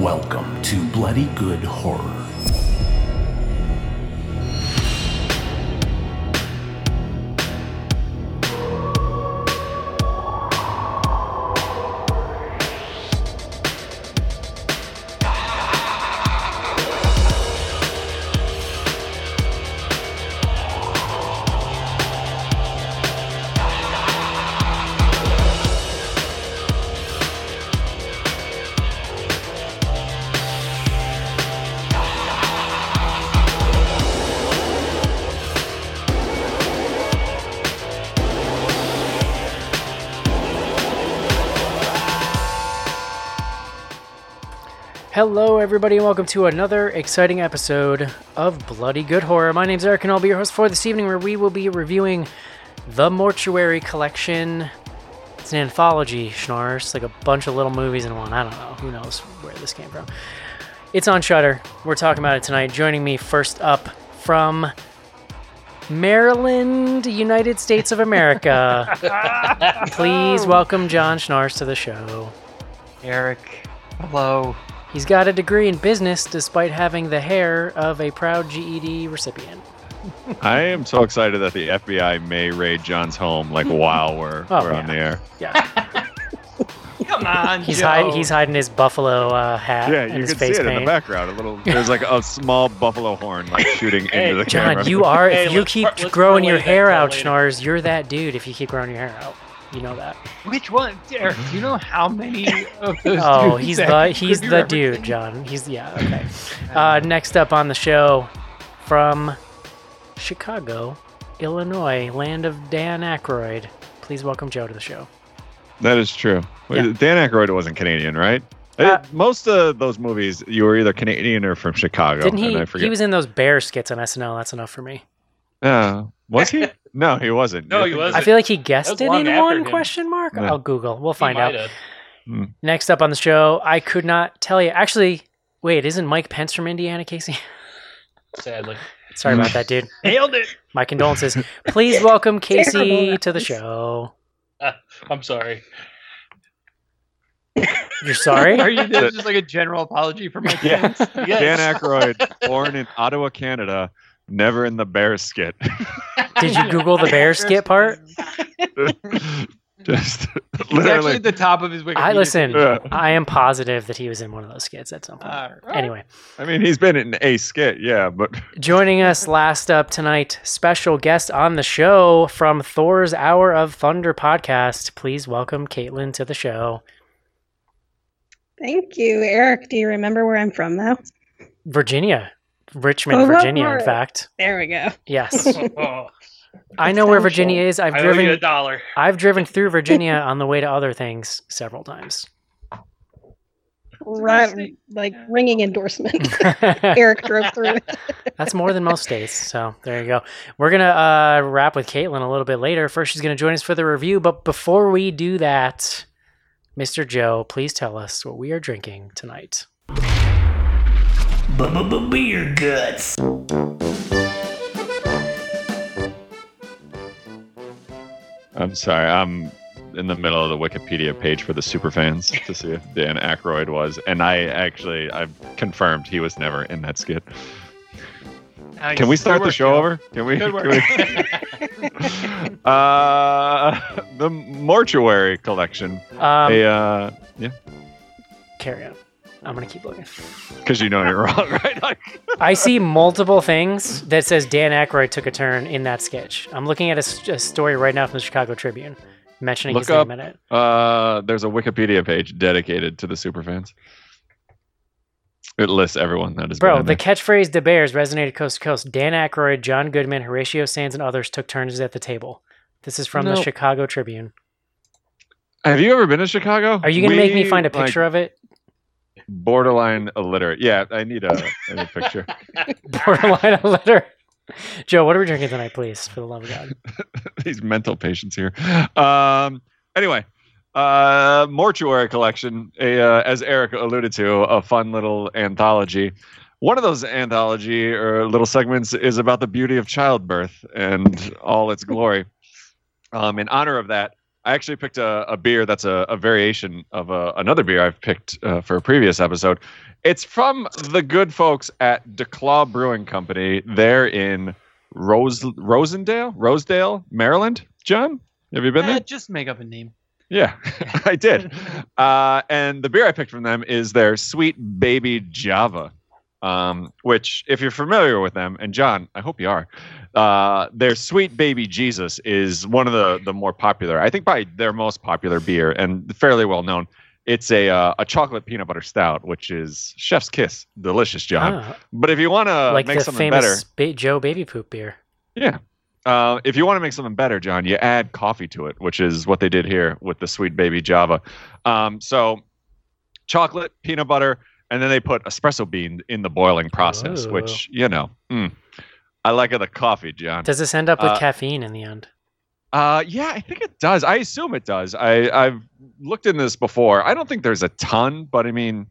Welcome to Bloody Good Horror. Hello, everybody, and welcome to another exciting episode of Bloody Good Horror. My name's Eric, and I'll be your host for this evening, where we will be reviewing the Mortuary Collection. It's an anthology, Schnars, like a bunch of little movies in one. I don't know. Who knows where this came from? It's on Shudder. We're talking about it tonight. Joining me first up from Maryland, United States of America. Please welcome John Schnars to the show. Eric, hello. He's got a degree in business despite having the hair of a proud GED recipient. I am so excited that the FBI may raid John's home like while we're, Oh, we're on the air. Yeah, Come on, he's hide, he's hiding his buffalo uh, hat Yeah, and you his can see face it in the background. A little there's like a small buffalo horn like shooting Hey, into the John, camera. you are Hey, if you keep par- growing your hair out, later. Schnars, you're that dude. If you keep growing your hair out, you know that. Which one, Derek? Do you know how many of those? Oh, dudes he's the he's the represented? dude, John. He's yeah okay. Uh, next up on the show, from Chicago, Illinois, land of Dan Aykroyd. Please welcome Joe to the show. That is true. Yeah. Dan Aykroyd wasn't Canadian, right? Uh, Most of those movies, you were either Canadian or from Chicago. Didn't and he? I forget. He was in those bear skits on SNL. That's enough for me. Uh, was he? no, he wasn't. No, he wasn't. I feel like he guessed it in one him. question mark. Yeah. I'll Google. We'll find out. have. Hmm. Next up on the show, I could not tell you. Actually, wait, isn't Mike Pence from Indiana, Casey? Sadly, Sorry about that, dude. nailed it. My condolences. Please welcome Casey to the show. Uh, I'm sorry. You're sorry? Are you this is just like a general apology for my Yeah. Yes. Dan Aykroyd, born in Ottawa, Canada, never in the bear skit. Did you Google the bear skit part? Just He's actually literally. at the top of his Wikipedia. I listen. Yeah. I am positive that he was in one of those skits at some point. All right. Anyway, I mean, he's been in a skit, yeah, but joining us last up tonight, special guest on the show from Thor's Hour of Thunder podcast. Please welcome Caitlin to the show. Thank you, Eric. Do you remember where I'm from, though? Virginia, Richmond, Oh, Virginia. In fact, There we go. yes, Oh, I know where Virginia is. I've I owe you a dollar. I've driven through Virginia on the way to other things several times. Right, like ringing endorsement. Eric drove through. That's more than most states. So there you go. We're gonna uh, wrap with Caitlin a little bit later. First, she's gonna join us for the review. But before we do that, Mr. Joe, please tell us what we are drinking tonight. Beer guts. I'm sorry. I'm in the middle of the Wikipedia page for the superfans to see if Dan Aykroyd was, and I actually I've confirmed he was never in that skit. Nice. Can we Good start the show Joe. over? Can we? Can we- uh, the mortuary collection. Um, Hey, uh, Carry on. I'm gonna keep looking. because you know you're wrong, right? I see multiple things that says Dan Aykroyd took a turn in that sketch. I'm looking at a story right now from the Chicago Tribune mentioning Look his name in it. uh, there's a Wikipedia page dedicated to the superfans. It lists everyone that is. Bro, the catchphrase "De Bears" resonated coast to coast. Dan Aykroyd, John Goodman, Horatio Sanz, and others took turns at the table. This is from the Chicago Tribune. Have you ever been to Chicago? Are you gonna make me find a like, picture of it? Borderline illiterate. Yeah, I need a, I need a picture. Borderline illiterate. Joe, what are we drinking tonight, please? For the love of God. These mental patients here. Um. Anyway, uh, mortuary collection. A, uh, as Eric alluded to, a fun little anthology. One of those anthology or little segments is about the beauty of childbirth and all its glory. Um, in honor of that, I actually picked a, a beer that's a, a variation of a, another beer I've picked uh, for a previous episode. It's from the good folks at DuClaw Brewing Company. They're in Rose Rosendale, Rosedale, Maryland. John, have you been Eh, there? just make up a name. Yeah, I did. Uh, and the beer I picked from them is their Sweet Baby Java, um, which, if you're familiar with them, and John, I hope you are, uh, their Sweet Baby Jesus is one of the the more popular. I think by their most popular beer and fairly well known. It's a uh, a chocolate peanut butter stout, which is chef's kiss, delicious, John. Ah, But if you want to like make something better, ba- Joe Baby Poop beer. yeah. Uh, if you want to make something better, John, you add coffee to it, which is what they did here with the Sweet Baby Java. Um, so, chocolate, peanut butter, and then they put espresso bean in the boiling process, Ooh. which you know, mm, I like it the coffee, John. Does this end up with Uh, caffeine in the end? Uh, yeah, I think it does. I assume it does. I I've looked into this before. I don't think there's a ton, but I mean,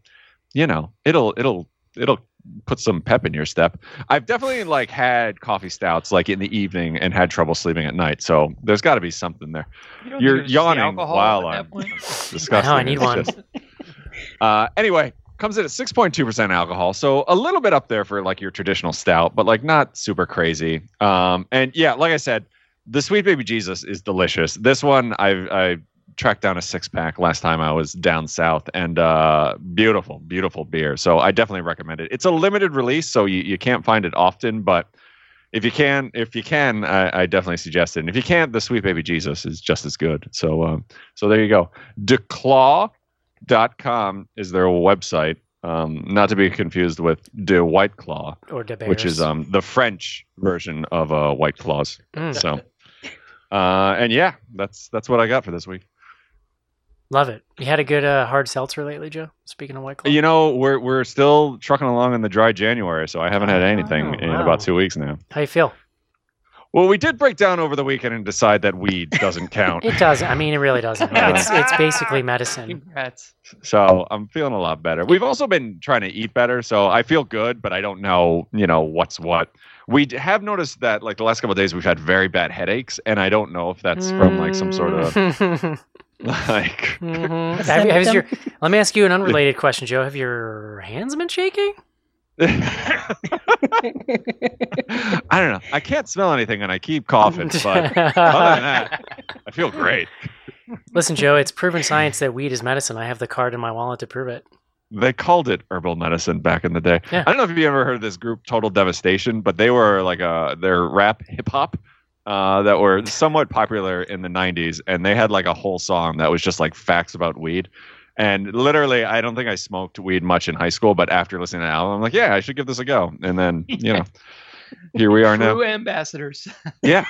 you know, it'll it'll it'll put some pep in your step. I've definitely like had coffee stouts like in the evening and had trouble sleeping at night. So there's got to be something there. You You're think the yawning alcohol while I'm point? disgusting. I need It's one. just- uh, anyway, comes in at 6.2% alcohol, so a little bit up there for like your traditional stout, but like not super crazy. Um, and yeah, like I said, the Sweet Baby Jesus is delicious. This one I I tracked down a six pack last time I was down south, and uh, beautiful, beautiful beer. So I definitely recommend it. It's a limited release, so you, you can't find it often, but if you can, if you can, I, I definitely suggest it. And if you can't, the Sweet Baby Jesus is just as good. So um, so there you go. DuClaw com is their website. Um, not to be confused with De White Claw, Or De which is um, the French version of uh, White Claws. Mm, So, uh, and yeah, that's that's what I got for this week. love it. You had a good uh, hard seltzer lately, Joe? Speaking of White Claw? You know, we're we're still trucking along in the dry January, so I haven't had anything Oh, in about two weeks now. How you feel? Well, we did break down over the weekend and decide that weed doesn't count. It does. I mean, it really doesn't. It's, it's basically medicine. Congrats. So I'm feeling a lot better. We've also been trying to eat better, so I feel good, but I don't know, you know, what's what. We have noticed that like the last couple of days we've had very bad headaches, and I don't know if that's from like some sort of of. like. Mhm. Have, you- has your, let me ask you an unrelated question, Joe. Have your hands been shaking? I don't know. I can't smell anything, and I keep coughing, but other than that, I feel great. Listen, Joe, it's proven science that weed is medicine. I have the card in my wallet to prove it. They called it herbal medicine back in the day. Yeah. I don't know if you ever heard of this group, Total Devastation, but they were like a their rap hip hop uh, that were somewhat popular in the '90s, and they had like a whole song that was just like facts about weed. And literally, I don't think I smoked weed much in high school, but after listening to the album, I'm like, yeah, I should give this a go. And then, you know, here we are now. True ambassadors. Yeah,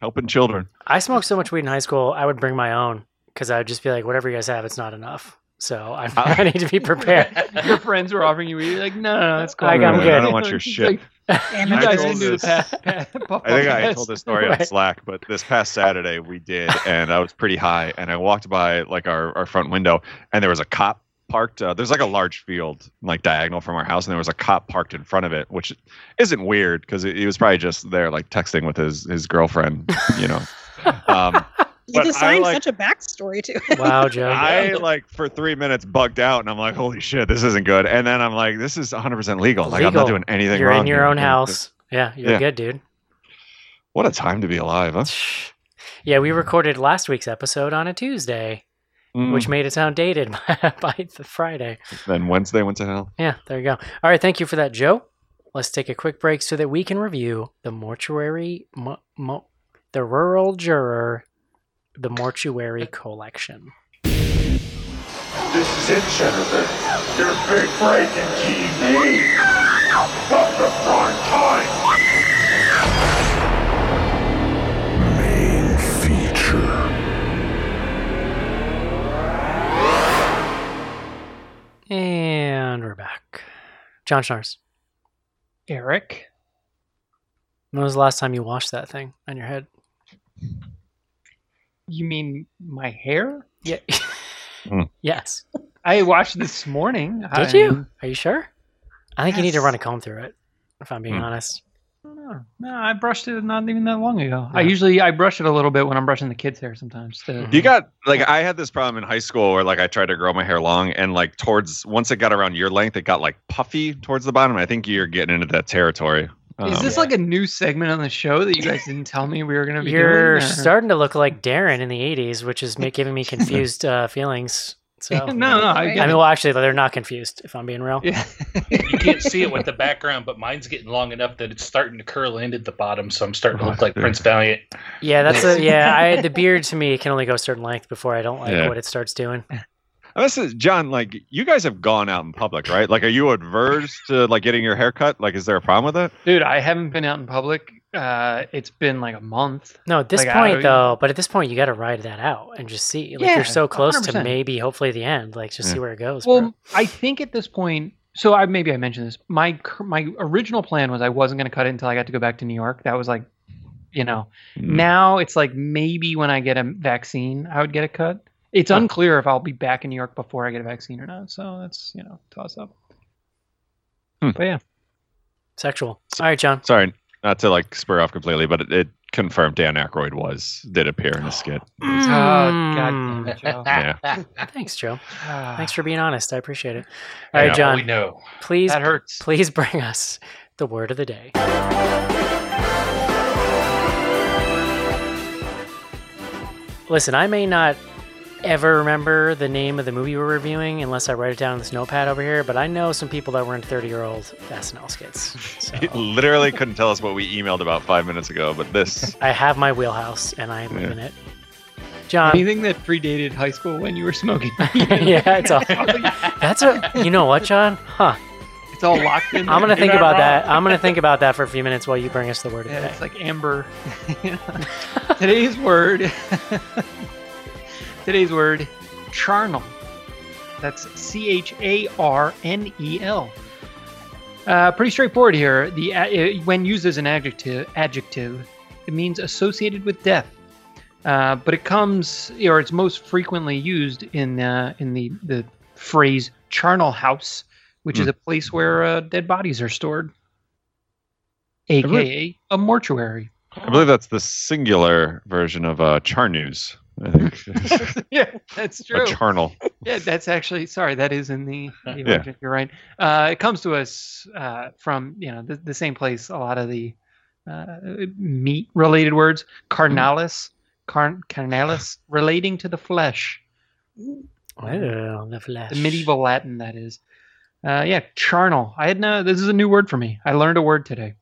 helping children. I smoked so much weed in high school, I would bring my own because I would just be like, whatever you guys have, it's not enough. So I, Uh, I need to be prepared. Your friends were offering you weed. You're like, no, no, no, that's cool. I- I'm I don't want your shit. like, Damn you guys told can do the this- pat, pat, puff, I think I told this story on Slack, but this past Saturday we did, and I was pretty high, and I walked by like our, our front window, and there was a cop parked. Uh, there's like a large field like diagonal from our house, and there was a cop parked in front of it, which isn't weird because he was probably just there like texting with his his girlfriend, you know. Um, You But I designed like- such a backstory to it. Wow, Joe. I like for three minutes bugged out, and I'm like, "Holy shit, this isn't good." And then I'm like, "This is 100 percent legal. Like I'm Legal. not doing anything You're wrong." in your here." own house. Yeah, you're Yeah. good, dude. What a time to be alive, huh? Yeah, we recorded last week's episode on a Tuesday, Mm. which made it sound dated by the Friday. then Wednesday went to hell. Yeah, there you go. All right, thank you for that, Joe. Let's take a quick break so that we can review the mortuary, mo, mo, the rural juror, the mortuary collection. This is it, Jennifer. Your big break in TV. From the prime time. Main feature. And we're back. John Schnars, Eric, when was the last time you washed that thing on your head? You mean my hair? Yeah. Hmm. yes. I watched this morning. Did I you? Are you sure? I think you need to run a comb through it, if I'm being Hmm. honest. No, no, I brushed it not even that long ago. I usually I brush it a little bit when I'm brushing the kids' hair sometimes. To, You got like I had this problem in high school where like I tried to grow my hair long and like towards once it got around your length, it got like puffy towards the bottom. I think you're getting into that territory. Is Um, this like a new segment on the show that you guys didn't tell me we were going to be You're doing? or- starting to look like Darren in the '80s, which is ma- giving me confused uh, feelings. So no, no, I, I I mean, well, actually, they're not confused. If I'm being real. yeah. You can't see it with the background, but mine's getting long enough that it's starting to curl in at the bottom, so I'm starting to look like Prince Valiant. Yeah, that's a yeah. I the beard to me can only go a certain length before I don't like Yeah. what it starts doing. This is John. Like you guys have gone out in public, right? Like, are you adverse to like getting your hair cut? Like, is there a problem with it? Dude, I haven't been out in public. Uh, it's been like a month. No, at this Like, point though, but at this point you got to ride that out and just see. Like Yeah, you're so close to 100%. maybe, hopefully the end. Like just see where it goes. bro. Well, I think at this point, so I maybe I mentioned this. My cur- my original plan was I wasn't going to cut it until I got to go back to New York. That was like, you know, Mm. now it's like maybe when I get a vaccine, I would get a cut. It's Huh. unclear if I'll be back in New York before I get a vaccine or not. So that's you know toss up. Hmm. But yeah, Sexual. All right, John. Sorry, not to like spur off completely, but it, it confirmed Dan Aykroyd was did appear in the skit. oh god damn it, Joe. Yeah. Thanks, Joe. Ah, Thanks for being honest. I appreciate it. All right, Yeah, John. We know. Please, that hurts. please bring us the word of the day. Listen, I may not ever remember the name of the movie we're reviewing unless I write it down on this notepad over here, but I know some people that were in 30 year old SNL skits. So He literally couldn't tell us what we emailed about five minutes ago, but this. I have my wheelhouse and I live Yeah. in it. John. Anything that predated high school when you were smoking, yeah, it's all. That's a. You know what, John? Huh. it's all locked in. I'm gonna there. think about wrong. that. I'm gonna think about that for a few minutes while you bring us the word of the Yeah, day. it's like amber. Today's word. Today's word, charnel. That's C H A R N E L. Uh, pretty straightforward here. The uh, when used as an adjective, adjective, it means associated with death. Uh, but it comes, or it's most frequently used in uh, in the the phrase charnel house, which is Hmm. a place where uh, dead bodies are stored, aka a mortuary. I believe that's the singular version of uh, Charnews. I think yeah, that's a true. charnel. yeah, that's actually sorry. That is in the, the Yeah. original. You're right. Uh, it comes to us uh, from you know the, the same place. A lot of the uh, meat related words, carnalis, carn, carnalis, relating to the flesh. Oh, the flesh. The medieval Latin, that is. Uh, yeah, charnel. I had no. This is a new word for me. I learned a word today.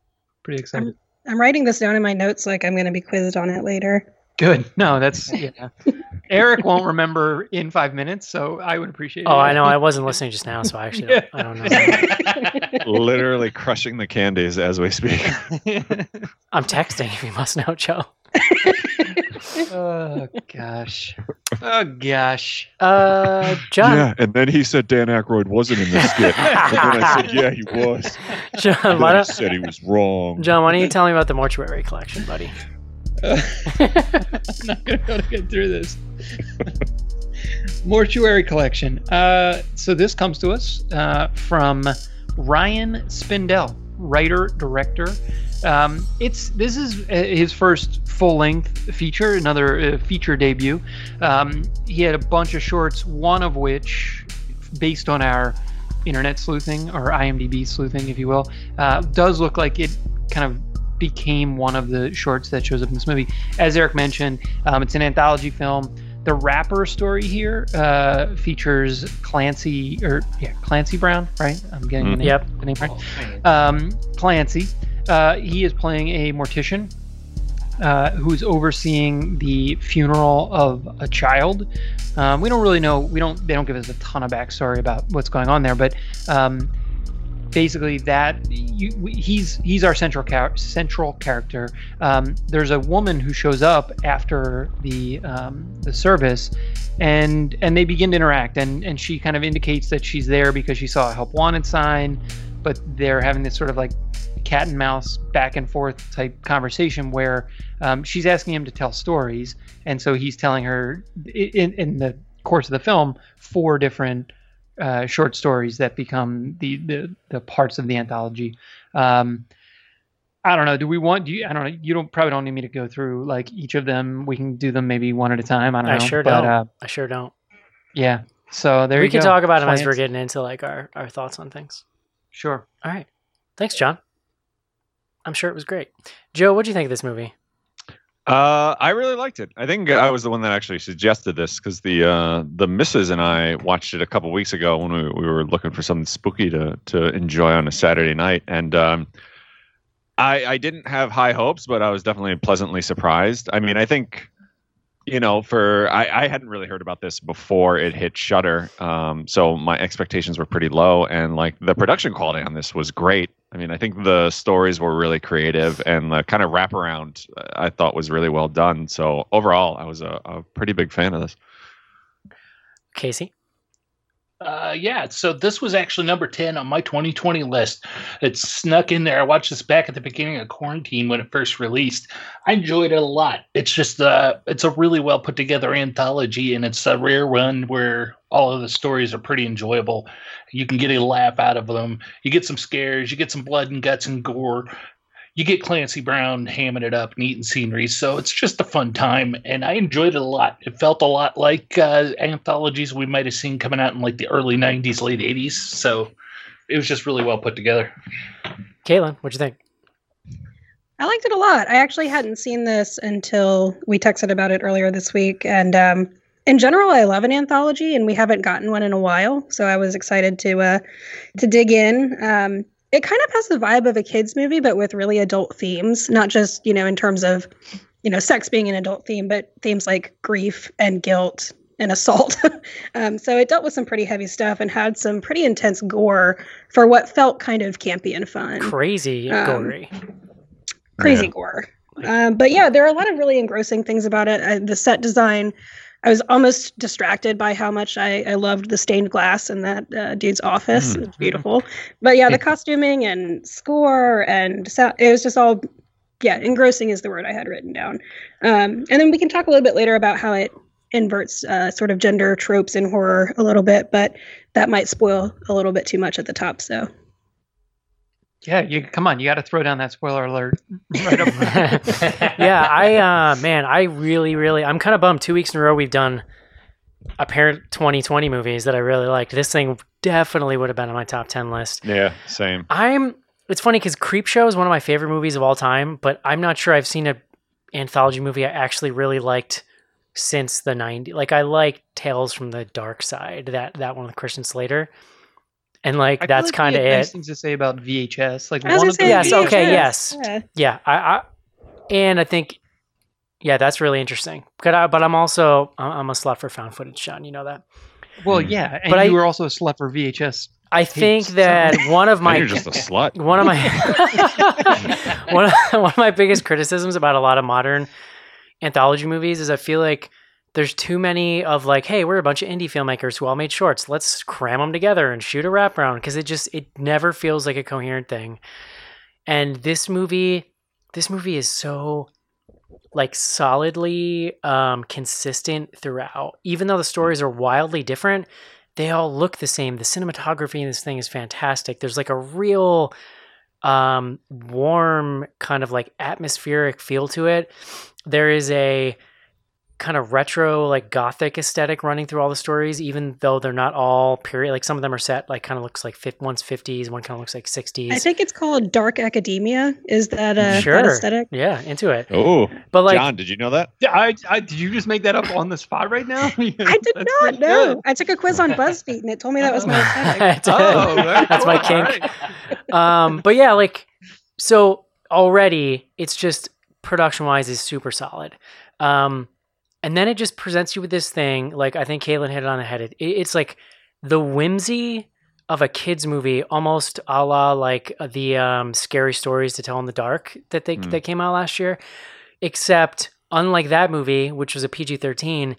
Pretty excited. I'm writing this down in my notes like I'm going to be quizzed on it later. Good. No, that's yeah. Eric won't remember in five minutes, so I would appreciate. Oh, it. I know. I wasn't listening just now, so I actually don't, I don't know. Literally crushing the candies as we speak. I'm texting if you must know, Joe. oh gosh. Oh gosh. Uh, John. Yeah, and then he said Dan Aykroyd wasn't in the skit. and then I said, yeah, he was. John, And why then he don't, said he was wrong. John, why don't you tell me about the mortuary collection, buddy? I'm not gonna be able to get through this. Mortuary collection. Uh, so this comes to us uh, from Ryan Spindell, writer director. Um, it's this is uh, his first full length feature, another uh, feature debut. Um, he had a bunch of shorts, one of which, based on our internet sleuthing or IMDb sleuthing, if you will, uh, does look like it kind of became one of the shorts that shows up in this movie. As Eric mentioned, um, it's an anthology film. The wrapper story here uh, features Clancy or yeah Clancy Brown, right? I'm getting the name, Yep. the name right. Um, Clancy. Uh, he is playing a mortician uh, who's overseeing the funeral of a child. Um, we don't really know. We don't. They don't give us a ton of backstory about what's going on there, but um, basically that you, he's he's our central char- central character. Um, there's a woman who shows up after the um, the service, and and they begin to interact, and and she kind of indicates that she's there because she saw a help wanted sign, but they're having this sort of like cat and mouse back and forth type conversation where um, she's asking him to tell stories, and so he's telling her in in the course of the film four different uh, short stories that become the, the the parts of the anthology. Um, I don't know. Do we want? Do you? I don't know. You don't probably don't need me to go through like each of them. We can do them maybe one at a time. I don't I know. sure but, don't. Uh, I sure don't. yeah. So there we you can go. talk about them as we're getting into like our, our thoughts on things. Sure. All right. Thanks, John. I'm sure it was great. Joe, what do you think of this movie? Uh, I really liked it. I think I was the one that actually suggested this because the uh, the missus and I watched it a couple weeks ago when we, we were looking for something spooky to to enjoy on a Saturday night, and um, I I didn't have high hopes, but I was definitely pleasantly surprised. I mean, I think you know, for I, I hadn't really heard about this before it hit Shudder, um, so my expectations were pretty low, and like the production quality on this was great. I mean, I think the stories were really creative, and the kind of wraparound uh, I thought was really well done. So overall, I was a, a pretty big fan of this. Casey? Uh, yeah, so this was actually number 10 on my 2020 list. It snuck in there. I watched this back at the beginning of quarantine when it first released. I enjoyed it a lot. It's just uh it's a really well put together anthology and it's a rare one where all of the stories are pretty enjoyable. You can get a laugh out of them. You get some scares, you get some blood and guts and gore. You get Clancy Brown hamming it up and eating scenery. So it's just a fun time and I enjoyed it a lot. It felt a lot like uh, anthologies we might have seen coming out in like the early 90s, late 80s. So it was just really well put together. Caitlin, what'd you think? I liked it a lot. I actually hadn't seen this until we texted about it earlier this week. And um, in general, I love an anthology, and we haven't gotten one in a while. So I was excited to uh, to dig in. Um, it kind of has the vibe of a kids movie, but with really adult themes, not just you know in terms of you know sex being an adult theme, but themes like grief and guilt and assault. um, so it dealt with some pretty heavy stuff and had some pretty intense gore for what felt kind of campy and fun Crazy Um, gory. crazy Yeah. gore. Um, but yeah, there are a lot of really engrossing things about it. Uh, the set design, I was almost distracted by how much I, I loved the stained glass in that uh, dude's office. Mm. It was beautiful. But yeah, the costuming and score and sound, it was just all, yeah, engrossing is the word I had written down. Um, and then we can talk a little bit later about how it inverts uh, sort of gender tropes in horror a little bit, but that might spoil a little bit too much at the top. So Yeah. You come on. You got to throw down that spoiler alert right yeah, I uh man, I really, really I'm kind of bummed. Two weeks in a row we've done apparent 2020 movies that I really liked. This thing definitely would have been on my top 10 list. Yeah, same. I'm it's funny because Creepshow is one of my favorite movies of all time, but I'm not sure I've seen a anthology movie I actually really liked since the 90s. Like I like Tales from the Dark Side, that that one with Christian Slater. And like I that's like kind of had nice it. things to say about VHS. Like one of say the Yes, okay, yes. yeah. Yeah, I, I and I think yeah, that's really interesting. But I, but I'm also I'm a slut for found footage, Sean. You know that. Well, Hmm. yeah, and But I- you were also a slut for VHS. I think so- that one of My, my you're just a slut. one of my one of, one of my biggest criticisms about a lot of modern anthology movies is I feel like there's too many of like, hey, we're a bunch of indie filmmakers who all made shorts. Let's cram them together and shoot a wraparound because it just it never feels like a coherent thing. And this movie, this movie is so like solidly um, consistent throughout. Even though the stories are wildly different, they all look the same. The cinematography in this thing is fantastic. There's like a real um, warm kind of like atmospheric feel to it. There is a kind of retro like gothic aesthetic running through all the stories even though they're not all period like some of them are set like kind of looks like fif- one's 50s one kind of looks like 60s I think it's called dark academia. Is that uh, that aesthetic? yeah into it Oh, but like John, did you know that? Yeah, I, I, did you just make that up on the spot right now? I did not know. I took a quiz on BuzzFeed and it told me that was my aesthetic. Oh, very That's my cool. All kink. right. um, but yeah, like so already it's just production wise is super solid. Um, and then it just presents you with this thing. Like I think Caitlin hit it on the head. It, it's like the whimsy of a kids movie, almost a la like uh, the um, scary stories to tell in the dark that they Hmm. that came out last year. Except unlike that movie, which was a PG thirteen,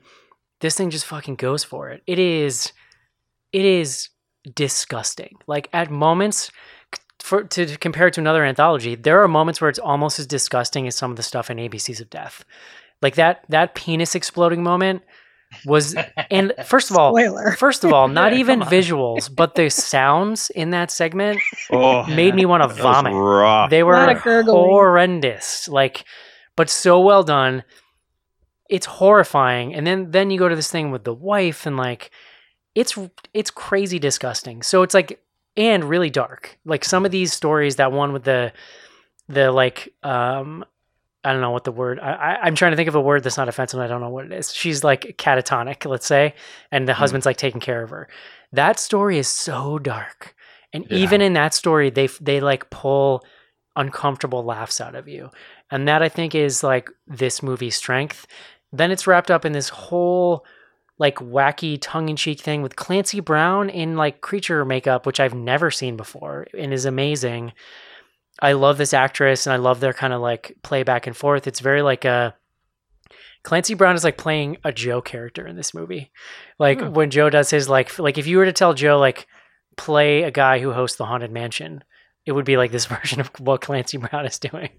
this thing just fucking goes for it. It is, it is disgusting. Like at moments, for to compare it to another anthology, there are moments where it's almost as disgusting as some of the stuff in ABCs of Death. Like that that penis exploding moment was and first of all Spoiler. first of all not Yeah, even visuals but the sounds in that segment Oh, made me want to vomit. rough. they were horrendous like but so well done. It's horrifying and then then you go to this thing with the wife and like it's it's crazy disgusting. So it's like and really dark. Like some of these stories that one with the the like um I don't know what the word. I, I I'm trying to think of a word that's not offensive. and I don't know what it is. She's like catatonic, let's say, and the Hmm. husband's like taking care of her. That story is so dark, and Yeah. even in that story, they they like pull uncomfortable laughs out of you, and that I think is like this movie's strength. Then it's wrapped up in this whole like wacky tongue-in-cheek thing with Clancy Brown in like creature makeup, which I've never seen before, and is amazing. I love this actress and I love their kind of like play back and forth. It's very like a Clancy Brown is like playing a Joe character in this movie. Like Hmm. when Joe does his like like if you were to tell Joe like play a guy who hosts the haunted mansion, it would be like this version of what Clancy Brown is doing.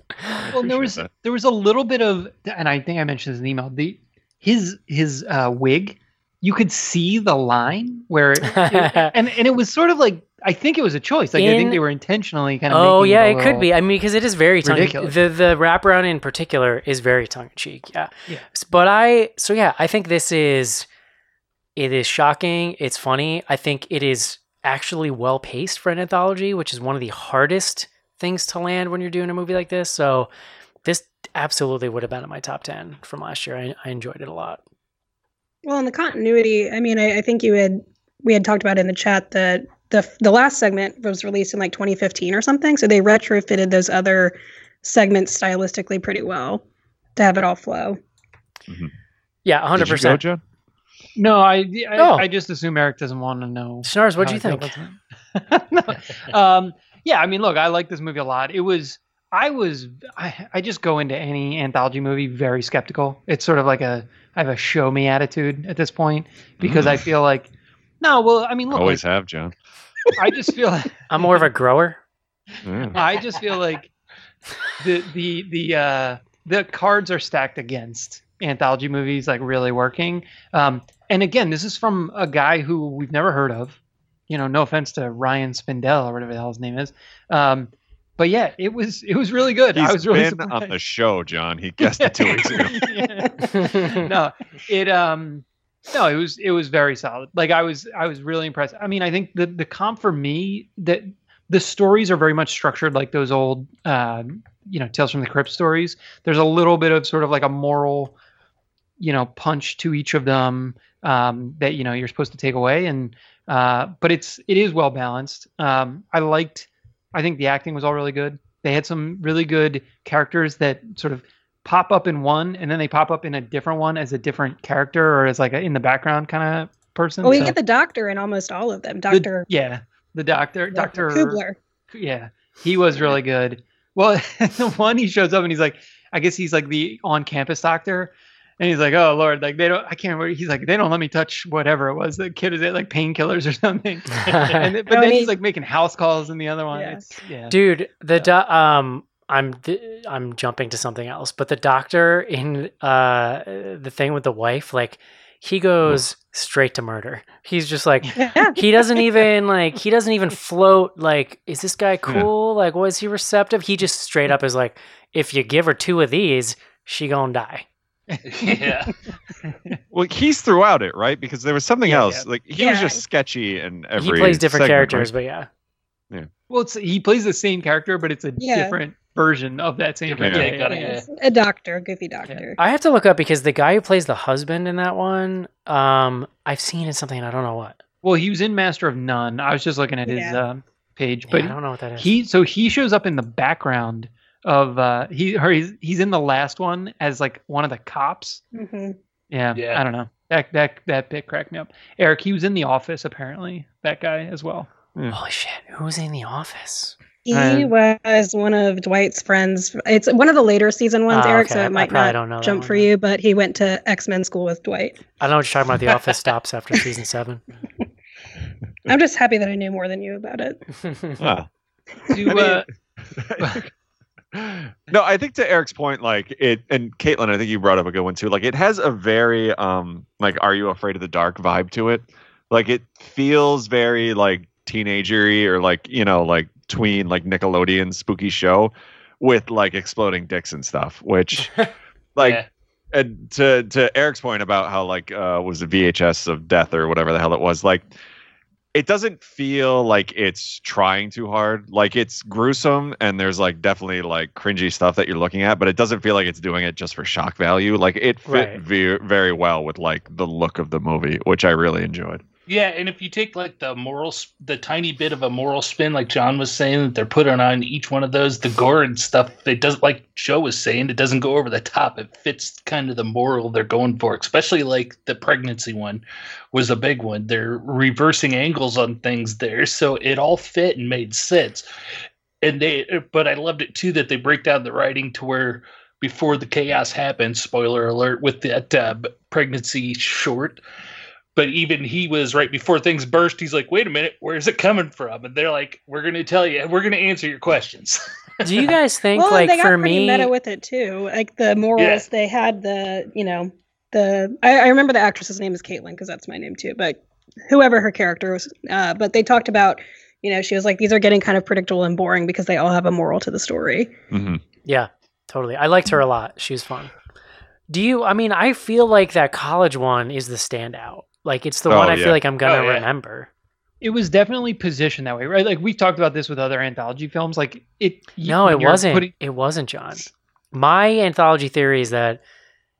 Well, there was that. there was a little bit of, and I think I mentioned this in the email. The his his uh, wig, you could see the line where, it- and and it was sort of like I think it was a choice. Like I think they were intentionally kind of. Oh making yeah, it, it, could be. I mean, because it is very tongue. ridiculous. The the wraparound in particular is very tongue in cheek. Yeah. Yeah. But I so yeah, I think this is it is shocking. It's funny. I think it is actually well paced for an anthology, which is one of the hardest things to land when you're doing a movie like this. So this absolutely would have been in my top ten from last year. I, I enjoyed it a lot. Well, in the continuity, I mean, I, I think you had we had talked about in the chat that the the last segment was released in like 2015 or something, so they retrofitted those other segments stylistically pretty well to have it all flow. Yeah, hundred Did you go, percent. No, I I, Oh. I just assume Eric doesn't want to know. Schnars, what do you I think? no. um, yeah, I mean, look, I like this movie a lot. It was, I was, I, I just go into any anthology movie very skeptical. It's sort of like a, I have a show me attitude at this point because I feel like, no, well, I mean, look, Always like, have, John. I just feel, I'm more of a grower. Yeah. I just feel like the the the uh, the cards are stacked against anthology movies like really working. Um, and again, this is from a guy who we've never heard of. You know, no offense to Ryan Spindell or whatever the hell his name is. Um, but yeah, it was it was really good. He's I was really been surprised. on the show, John. He guessed it two weeks ago. no, it um no, it was it was very solid. Like I was I was really impressed. I mean, I think the the comp for me that the stories are very much structured like those old um, you know, Tales from the Crypt stories. There's a little bit of sort of like a moral you know, punch to each of them um that you know you're supposed to take away and uh but it's it is well balanced. Um I liked I think the acting was all really good. They had some really good characters that sort of pop up in one and then they pop up in a different one as a different character or as like a in the background kind of person. Well, we So- get the doctor in almost all of them. the- Doctor yeah, the doctor, Doctor Kubler. Yeah, he was really good. Well, the one he shows up and he's like, I guess he's like the on-campus doctor. And he's like, "Oh Lord, like they don't. I can't remember." He's like, "They don't let me touch whatever it was. The kid is it like painkillers or something." and then, but Oh, then and he's like making house calls in the other one. Yeah. It's, yeah. Dude, the do- um I'm th- I'm jumping to something else, but the doctor in uh the thing with the wife, like he goes straight to murder. He's just like Yeah. he doesn't even like he doesn't even float like is this guy cool? Like was he receptive? He just straight up is like if you give her two of these, she going to die. yeah. Well, he's throughout it, right? Because there was something Yeah, else. yeah. Like he was just sketchy and every. he plays different segment, characters, right? but yeah. yeah. Well, it's, he plays the same character, but it's a Yeah. different version of that same Different character. take on it, Yeah. Yes. A doctor, a goofy doctor. I have to look up because the guy who plays the husband in that one, um, I've seen in something I don't know what. Well, he was in Master of None. I was just looking at his Yeah. um, page, Yeah, but I don't know what that is. he so he shows up in the background of uh he or he's he's in the last one as like one of the cops. hmm Yeah, Yeah. I don't know. That that that bit cracked me up. Eric, he was in the office apparently. That guy as well. Holy shit! Who was in the office? He And- was one of Dwight's friends. It's one of the later season ones, Oh, Eric, okay. so it might probably not don't know jump one for then. you, but he went to X Men school with Dwight. I don't know what you're talking about. The office stops after season seven. I'm just happy that I knew more than you about it. Wow. Do, uh, no, I think to Eric's point, like it, and Caitlin, I think you brought up a good one too. Like it has a very, um, like, are you afraid of the dark vibe to it? Like it feels very like teenagery or like you know like tween like Nickelodeon spooky show with like exploding dicks and stuff, which like. Yeah. And to to Eric's point about how like uh was the VHS of death or whatever the hell it was like it doesn't feel like it's trying too hard. Like it's gruesome and there's like definitely like cringy stuff that you're looking at, but it doesn't feel like it's doing it just for shock value. Like it fit Right. ve- very well with like the look of the movie, which I really enjoyed. Yeah, and if you take like the moral, the tiny bit of a moral spin, like John was saying, that they're putting on each one of those, the gore and stuff, it doesn't, like Joe was saying, it doesn't go over the top. It fits kind of the moral they're going for, especially like the pregnancy one was a big one. They're reversing angles on things there, so it all fit and made sense. And they, but I loved it too that they break down the writing to where before the chaos happens, spoiler alert, with that uh, pregnancy short but even he was right before things burst he's like wait a minute where's it coming from and they're like we're going to tell you we're going to answer your questions Do you guys think well, like they got for pretty me? meta with it too. Like the morals, Yeah. they had the you know the I, I remember the actress's name is Caitlin because that's my name too. But whoever her character was, uh, but they talked about you know she was like these are getting kind of predictable and boring because they all have a moral to the story. hmm Yeah, totally. I liked her a lot. She was fun. Do you? I mean, I feel like that college one is the standout. Like it's the Oh, one I yeah. feel like I'm gonna Oh, yeah. remember. It was definitely positioned that way, right? Like we've talked about this with other anthology films. Like it. No, it wasn't. putting- It wasn't, John. My anthology theory is that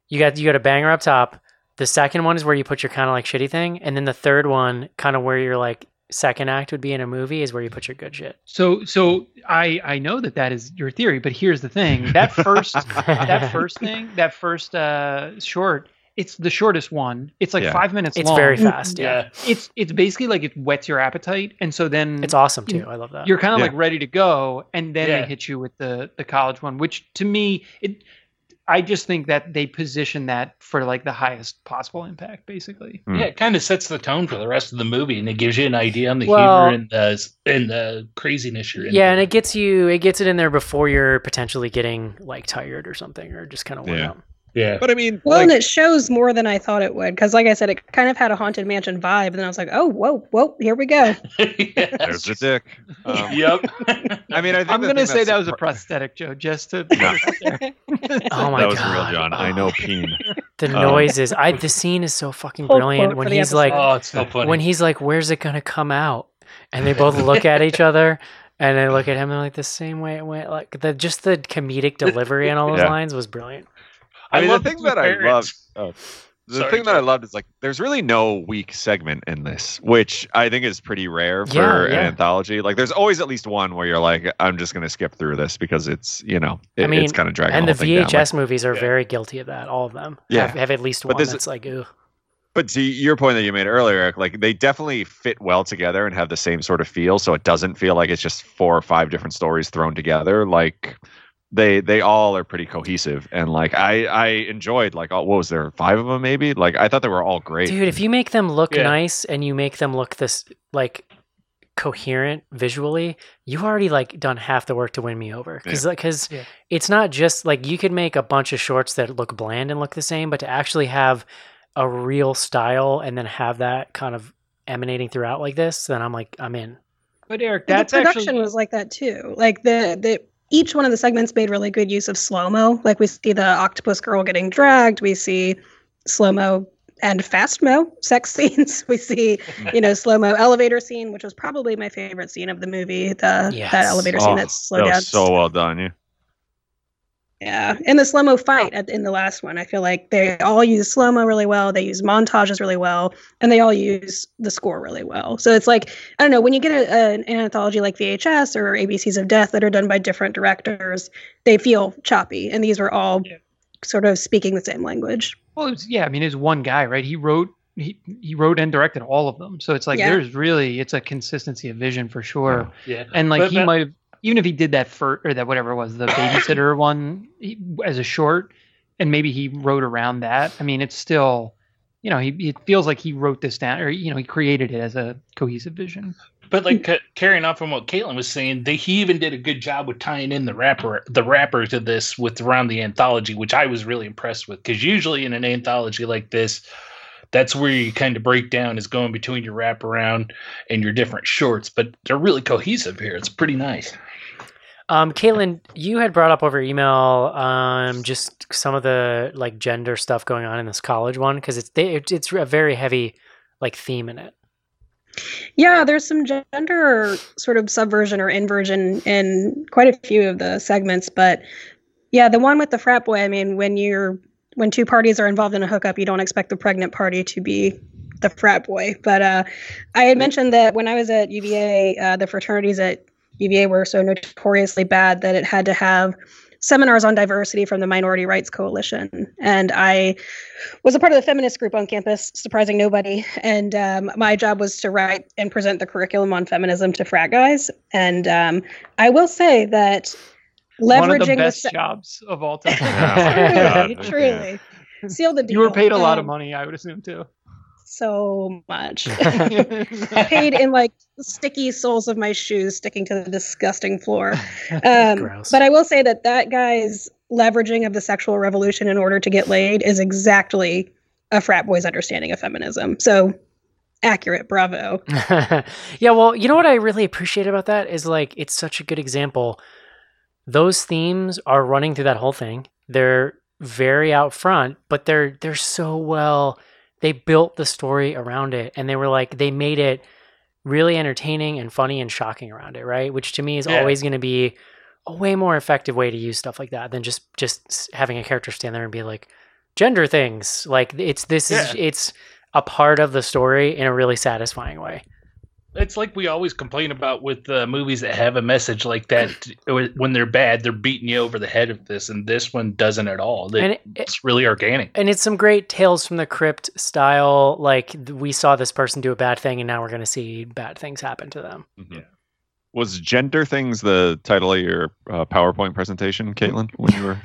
you got you got a banger up top. The second one is where you put your kind of like shitty thing, and then the third one, kind of where your like second act would be in a movie, is where you put your good shit. So, so I I know that that is your theory, but here's the thing: that first that first thing, that first uh, short, it's the shortest one. It's like Yeah. five minutes It's long. very fast. Yeah, yeah It's it's basically like it whets your appetite, and so then it's awesome too. I love that. you're kind of Yeah. like ready to go, and then Yeah. they hit you with the the college one, which to me it. I just think that they position that for like the highest possible impact, basically. Mm. yeah it kind of sets the tone for the rest of the movie and it gives you an idea on the Well- humor and the and the craziness you're in yeah, and it gets you it gets it in there before you're potentially getting like tired or something or just kind of worn Yeah. out. Yeah But I mean, Well, like, and it shows more than I thought it would because, like I said, it kind of had a haunted mansion vibe, and then I was like, oh, whoa, whoa, here we go. Yeah. there's the dick. Um, yep I mean, I think I'm gonna say that was a prosthetic, Joe, just to. No. Oh my god. that was god. real, John. I know peen. The Um, noises. I the scene is so fucking Whole brilliant when he's episode. like oh it's so funny when he's like, "Where's it gonna come out?" and they both look at each other and they look at him and they're like the same way it went. Like the just the comedic delivery on all those Yeah. lines was brilliant. I mean, love the thing two that I love. Oh. The Sorry, thing that I Joe. loved is like there's really no weak segment in this, which I think is pretty rare for Yeah, an anthology. Like there's always at least one where you're like, I'm just gonna skip through this because it's you know it, I mean, it's kind of dragging and the whole thing down. Like, VHS movies are Yeah. very guilty of that. All of them Yeah. have, have at least But one this- that's like, "Ooh." But to your point that you made earlier, like they definitely fit well together and have the same sort of feel. So it doesn't feel like it's just four or five different stories thrown together. Like they they all are pretty cohesive and like I I enjoyed like all, what was there five of them maybe like I thought they were all great. Dude, if you make them look Yeah. nice and you make them look this like coherent visually, you've already like done half the work to win me over. Because because Yeah. it's not just like you could make a bunch of shorts that look bland and look the same, but to actually have a real style and then have that kind of emanating throughout like this, then I'm like I'm in. But Eric, And that's the production actually was like that too. Like the the each one of the segments made really good use of slow mo. Like we see the octopus girl getting dragged. We see slow mo and fast mo sex scenes. We see you know slow mo elevator scene, which was probably my favorite scene of the movie. The Yes. Oh, that elevator Oh, scene that's slow that down. was so well done. Yeah. Yeah, and the slow mo fight at, in the last one, I feel like they all use slow mo really well. They use montages really well, and they all use the score really well. So it's like I don't know when you get a, an anthology like VHS or ABCs of Death that are done by different directors, they feel choppy, and these were all Yeah. sort of speaking the same language. well, it was, yeah. I mean, it's one guy, right? He wrote he, he wrote and directed all of them, so it's like Yeah. there's really it's a consistency of vision for sure. yeah And like But- he might have even if he did that for or that whatever it was the babysitter one he, as a short, and maybe he wrote around that. I mean, it's still. You know, he it feels like he wrote this down, or you know, he created it as a cohesive vision. But like ca- carrying on from what Caitlin was saying, they, he even did a good job with tying in the wrapper, the wrapper to this with around the anthology, which I was really impressed with. Because usually in an anthology like this, that's where you kind of break down is going between your wraparound and your different shorts. But they're really cohesive here. It's pretty nice. Um, Caitlin, you had brought up over email um, just some of the like gender stuff going on in this college one because it's they, it, it's a very heavy like theme in it. Yeah, there's some gender sort of subversion or inversion in quite a few of the segments, but yeah, the one with the frat boy. I mean, when you're when two parties are involved in a hookup, you don't expect the pregnant party to be the frat boy. But uh, I had mentioned that when I was at UVA, uh, the fraternities at UVA were so notoriously bad that it had to have seminars on diversity from the Minority Rights Coalition. And I was a part of the feminist group on campus, surprising nobody. And um, my job was to write and present the curriculum on feminism to frat guys. And um, I will say that leveraging One of the best se- jobs of all time. Yeah. truly, God, truly. Seal the deal. you were paid a lot of Um, money, I would assume too. So much. paid in like sticky soles of my shoes sticking to the disgusting floor. Um, Gross. but I will say that that guy's leveraging of the sexual revolution in order to get laid is exactly a frat boy's understanding of feminism. So accurate. Bravo. yeah, well, you know what I really appreciate about that is like it's such a good example. Those themes are running through that whole thing. They're very out front, but they're they're so well they built the story around it and they were like they made it really entertaining and funny and shocking around it, right? Which to me is Yeah. always going to be a way more effective way to use stuff like that than just just having a character stand there and be like gender things. Like it's this is it's a part of the story in a really satisfying way. It's like we always complain about with uh, movies that have a message like that. when they're bad, they're beating you over the head with this, and this one doesn't at all. It- And it- it's really organic. and it's some great tales from the crypt style like we saw this person do a bad thing and now we're going to see bad things happen to them Mhm. Was gender things the title of your uh, PowerPoint presentation, Caitlin? When you were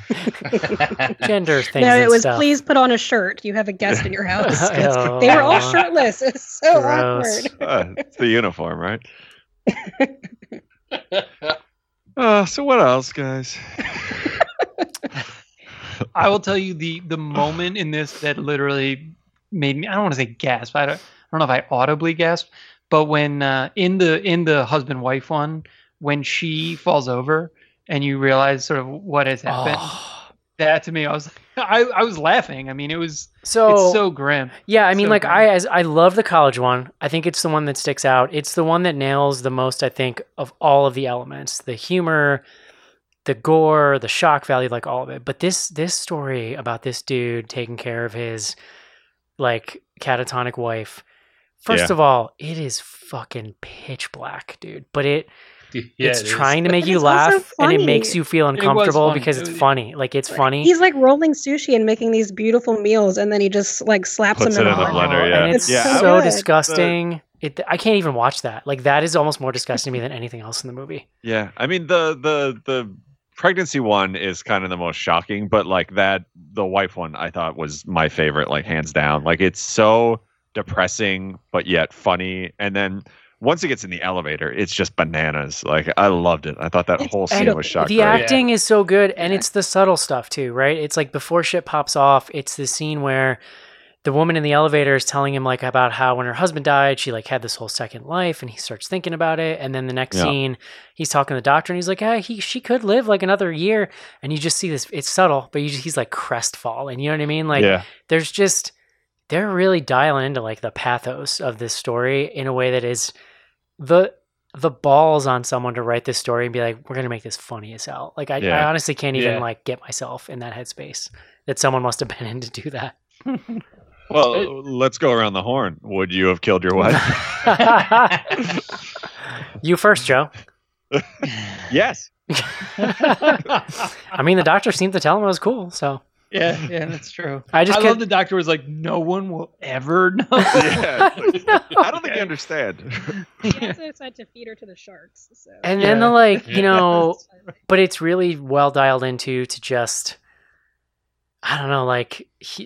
gender things No, it was stuff. please put on a shirt. You have a guest in your house. Oh. they were all shirtless. It's so Gross. awkward. uh, it's the uniform, right? Uh, so what else, guys? I will tell you the the moment in this that literally made me I don't want to say gasp. I don't, I don't know if I audibly gasped, but when uh, in the in the husband wife one when she falls over and you realize sort of what has happened, Oh. that to me I was I, I was laughing. I mean it was so, it's so grim. yeah i mean so like good. i as i love the college one i think it's the one that sticks out it's the one that nails the most i think of all of the elements the humor the gore the shock value like all of it but this this story about this dude taking care of his like catatonic wife first Yeah. of all it is fucking pitch black dude but it yeah, it's it is. trying to make But you laugh and it makes you feel uncomfortable funny. because it's funny like it's funny He's like rolling sushi and making these beautiful meals, and then he just like slaps Puts them it in, in the a blender, yeah. and it's Yeah, I so would- disgusting it i can't even watch that like that is almost more disgusting to me than anything else in the movie Yeah, I mean the the the pregnancy one is kind of the most shocking, but like that the wife one I thought was my favorite, like hands down. Like it's so depressing but yet funny, and then once it gets in the elevator, it's just bananas. Like I loved it. I thought that It's whole scene was shot the great. acting is so good and it's the subtle stuff too right it's like before shit pops off it's the scene where the woman in the elevator is telling him like about how when her husband died she like had this whole second life and he starts thinking about it and then the next Yeah. scene he's talking to the doctor and he's like hey he she could live like another year and you just see this it's subtle but you just, he's like crestfallen you know what i mean like yeah, there's just they're really dialing into like the pathos of this story in a way that is the the balls on someone to write this story and be like we're gonna make this funny as hell like i, I honestly can't even Yeah. like get myself in that headspace that someone must have been in to do that Well, let's go around the horn. Would you have killed your wife? you first joe yes. i mean the doctor seemed to tell him it was cool so Yeah, yeah, that's true. i just I can't love the doctor was like, no one will ever know. Yeah. it's like, I don't think you Okay. understand. He also said to feed her to the sharks. So. and then the like you know but it's really well dialed into to just i don't know like hu-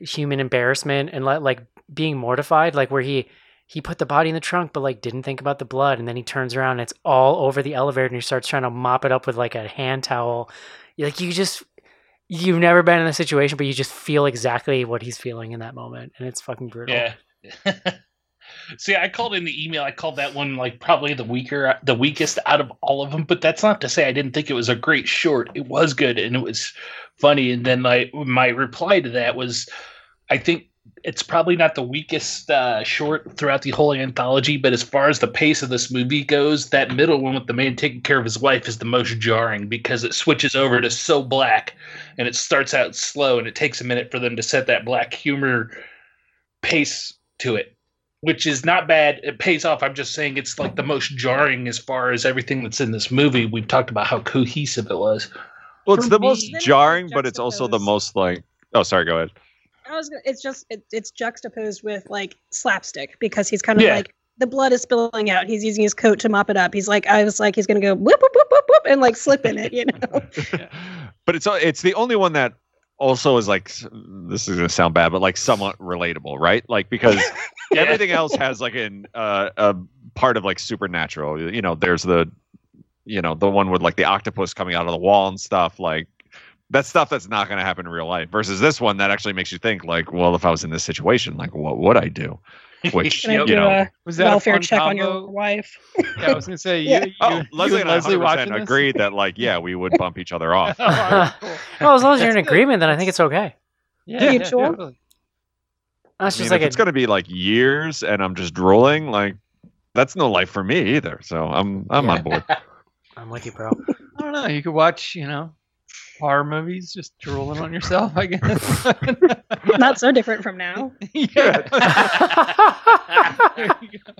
uh, human embarrassment and like, like being mortified like where he he put the body in the trunk, but like didn't think about the blood, and then he turns around and it's all over the elevator, and he starts trying to mop it up with like a hand towel. Like you just, you've never been in a situation, but you just feel exactly what he's feeling in that moment, and it's fucking brutal. Yeah. See, I called in the email. I called that one like probably the weaker, the weakest out of all of them. But that's not to say I didn't think it was a great short. It was good and it was funny. And then my my reply to that was, I think it's probably not the weakest uh, short throughout the whole anthology. But as far as the pace of this movie goes, that middle one with the man taking care of his wife is the most jarring because it switches over to so black, and it starts out slow, and it takes a minute for them to set that black humor pace to it which is not bad. It pays off. I'm just saying it's like the most jarring as far as everything that's in this movie. We've talked about how cohesive it was. Well, it's For the me- most jarring, but it's also the most like. Oh, sorry. Go ahead. I was. Gonna, it's just it, it's juxtaposed with like slapstick because he's kind of Yeah. like the blood is spilling out. He's using his coat to mop it up. He's like, I was like, he's gonna go whoop whoop whoop whoop whoop and like slip in it, you know. but it's it's the only one that also is like this is gonna sound bad, but like somewhat relatable, right? Like because Yeah. everything else has like an uh, a part of like supernatural. You know, there's the you know the one with like the octopus coming out of the wall and stuff like. That's stuff that's not going to happen in real life. Versus this one that actually makes you think, like, well, if I was in this situation, like, what would I do? Which you do know, a Was that a welfare fun check on your wife? Yeah, I was gonna say Yeah. you, oh, you, oh, you Leslie and and Leslie 100% this? agreed that, like, yeah, we would bump each other off. Oh, all right, cool. Well, as long as you're in agreement, then I think it's okay. Yeah, yeah, Mutual. yeah, really. That's I just mean, like if a it's going to be like years and I'm just drooling, like that's no life for me either. So I'm I'm Yeah. on board. I'm with you, bro. I don't know. You could watch, you know, horror movies, just drooling on yourself. I guess. Not so different from now. yeah. There you go.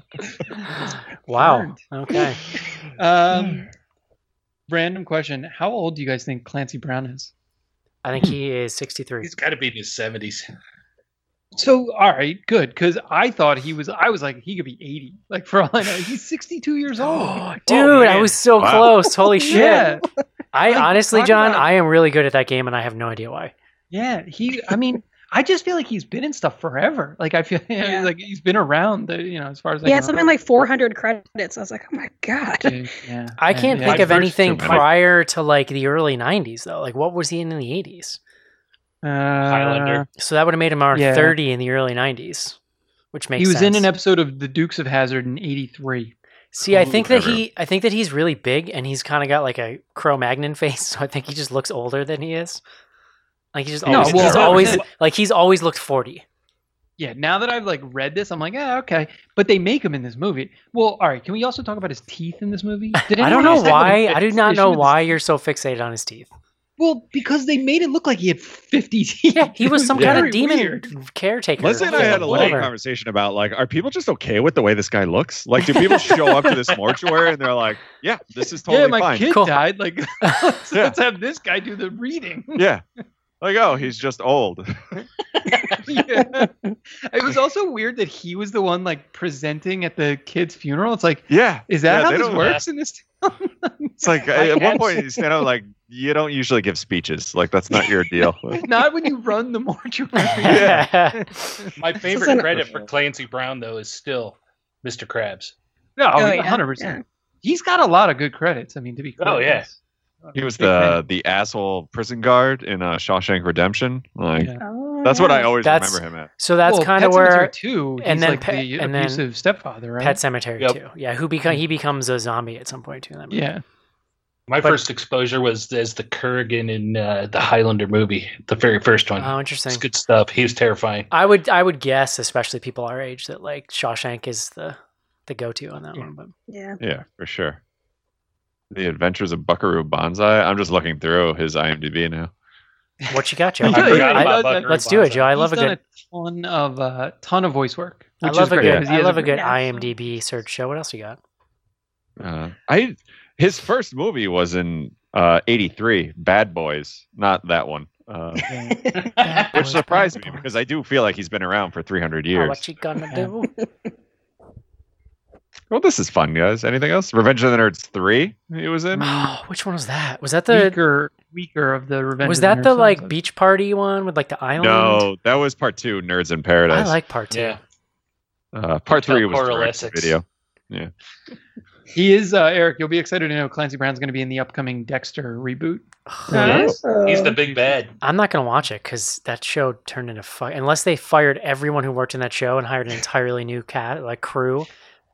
wow. Okay. Um, random question: How old do you guys think Clancy Brown is? I think he is 63. He's got to be in his seventies. So, all right, good, because I thought he was. I was like, he could be eighty. Like for all I know, he's sixty-two years old. Dude, I was so Wow. close. Holy shit. Yeah, I honestly, John, about- I am really good at that game and I have no idea why. yeah. He. I mean, I just feel like he's been in stuff forever. Like I feel Yeah. like he's been around. The, you know, as far as I He had can something like 400 credits. I was like, oh my god. remember. yeah. I can't yeah. think My of anything prior to like the early 90s though. Like what was he in in the 80s? Uh, Highlander. So that would have made him around Yeah. 30 in the early 90s, which makes He was sense. in an episode of The Dukes of Hazzard in '83. See, I think that Whatever. he I think that he's really big and he's kind of got like a Cro-Magnon face, so I think he just looks older than he is. Like he just No, always, well- he's always like he's always looked 40. Yeah, now that I've like read this, I'm like, yeah, okay. But they make him in this movie. Well, all right. Can we also talk about his teeth in this movie? Did I don't know else have a why. I do not know why you're so fixated on his teeth. Well, because they made it look like he had 50 teeth. Yeah, he was some It kind of demon weird. caretaker. Leslie and I had a long conversation about like, are people just okay with the way this guy looks? Like, do people show up to this mortuary and they're like, yeah, this is totally yeah, my fine. kid Cool. died. Like, let's, Yeah. let's have this guy do the reading. Yeah. Like, oh, he's just old. yeah. It was also weird that he was the one like presenting at the kid's funeral. It's like, Yeah. is that Yeah, how this don't- works in this town? It's like My at one point you stand out like you don't usually give speeches. Like that's not your deal. Not when you run the mortuary. Yeah. My favorite credit for Clancy Brown though is still Mr. Krabs. No, Oh, oh, 100%. yeah. He's got a lot of good credits. I mean, to be clear. Oh, yeah. He's- He was the the asshole prison guard in uh, Shawshank Redemption. Like Yeah. That's what I always That's- remember him at. So that's Well, kind of Pet Sematary where too. And then like Pet- the and then stepfather, right? Pet Sematary Yep. too. Yeah, who become he becomes a zombie at some point too. in that movie. yeah. My But- first exposure was as the Kurgan in uh, the Highlander movie, the very first one. Oh, interesting. it's good stuff. He was terrifying. I would I would guess, especially people our age, that like Shawshank is the the go to on that Yeah. one. But Yeah. Yeah, for sure. The Adventures of Buckaroo Banzai. I'm just looking through his IMDb now. what you got, Joe? I I forgot forgot I- about I- Let's do it, Joe. I love a He's done good a ton of uh, ton of voice work. I love is a great, good 'cause he I love a good Yeah. IMDb search. show. what else you got? Uh, I his first movie was in uh, '83, Bad Boys, not that one. Uh, which surprised me because I do feel like he's been around for 300 Oh, years. what you gonna do? Well, this is fun, guys. Anything else? Revenge of the Nerds three. He was in. Oh, which one was that? Was that the weaker, weaker of the Revenge. was of the that the Nerds like films. beach party one with like the island? No, that was part two. Nerds in Paradise. I like part two. Yeah. Uh, part three was Coral direct to Essex. He is uh, Eric. You'll be excited to know Clancy Brown's going to be in the upcoming Dexter reboot. Oh. He's the big bad. I'm not gonna watch it because that show turned into fi- unless they fired everyone who worked in that show and hired an entirely new cat like crew.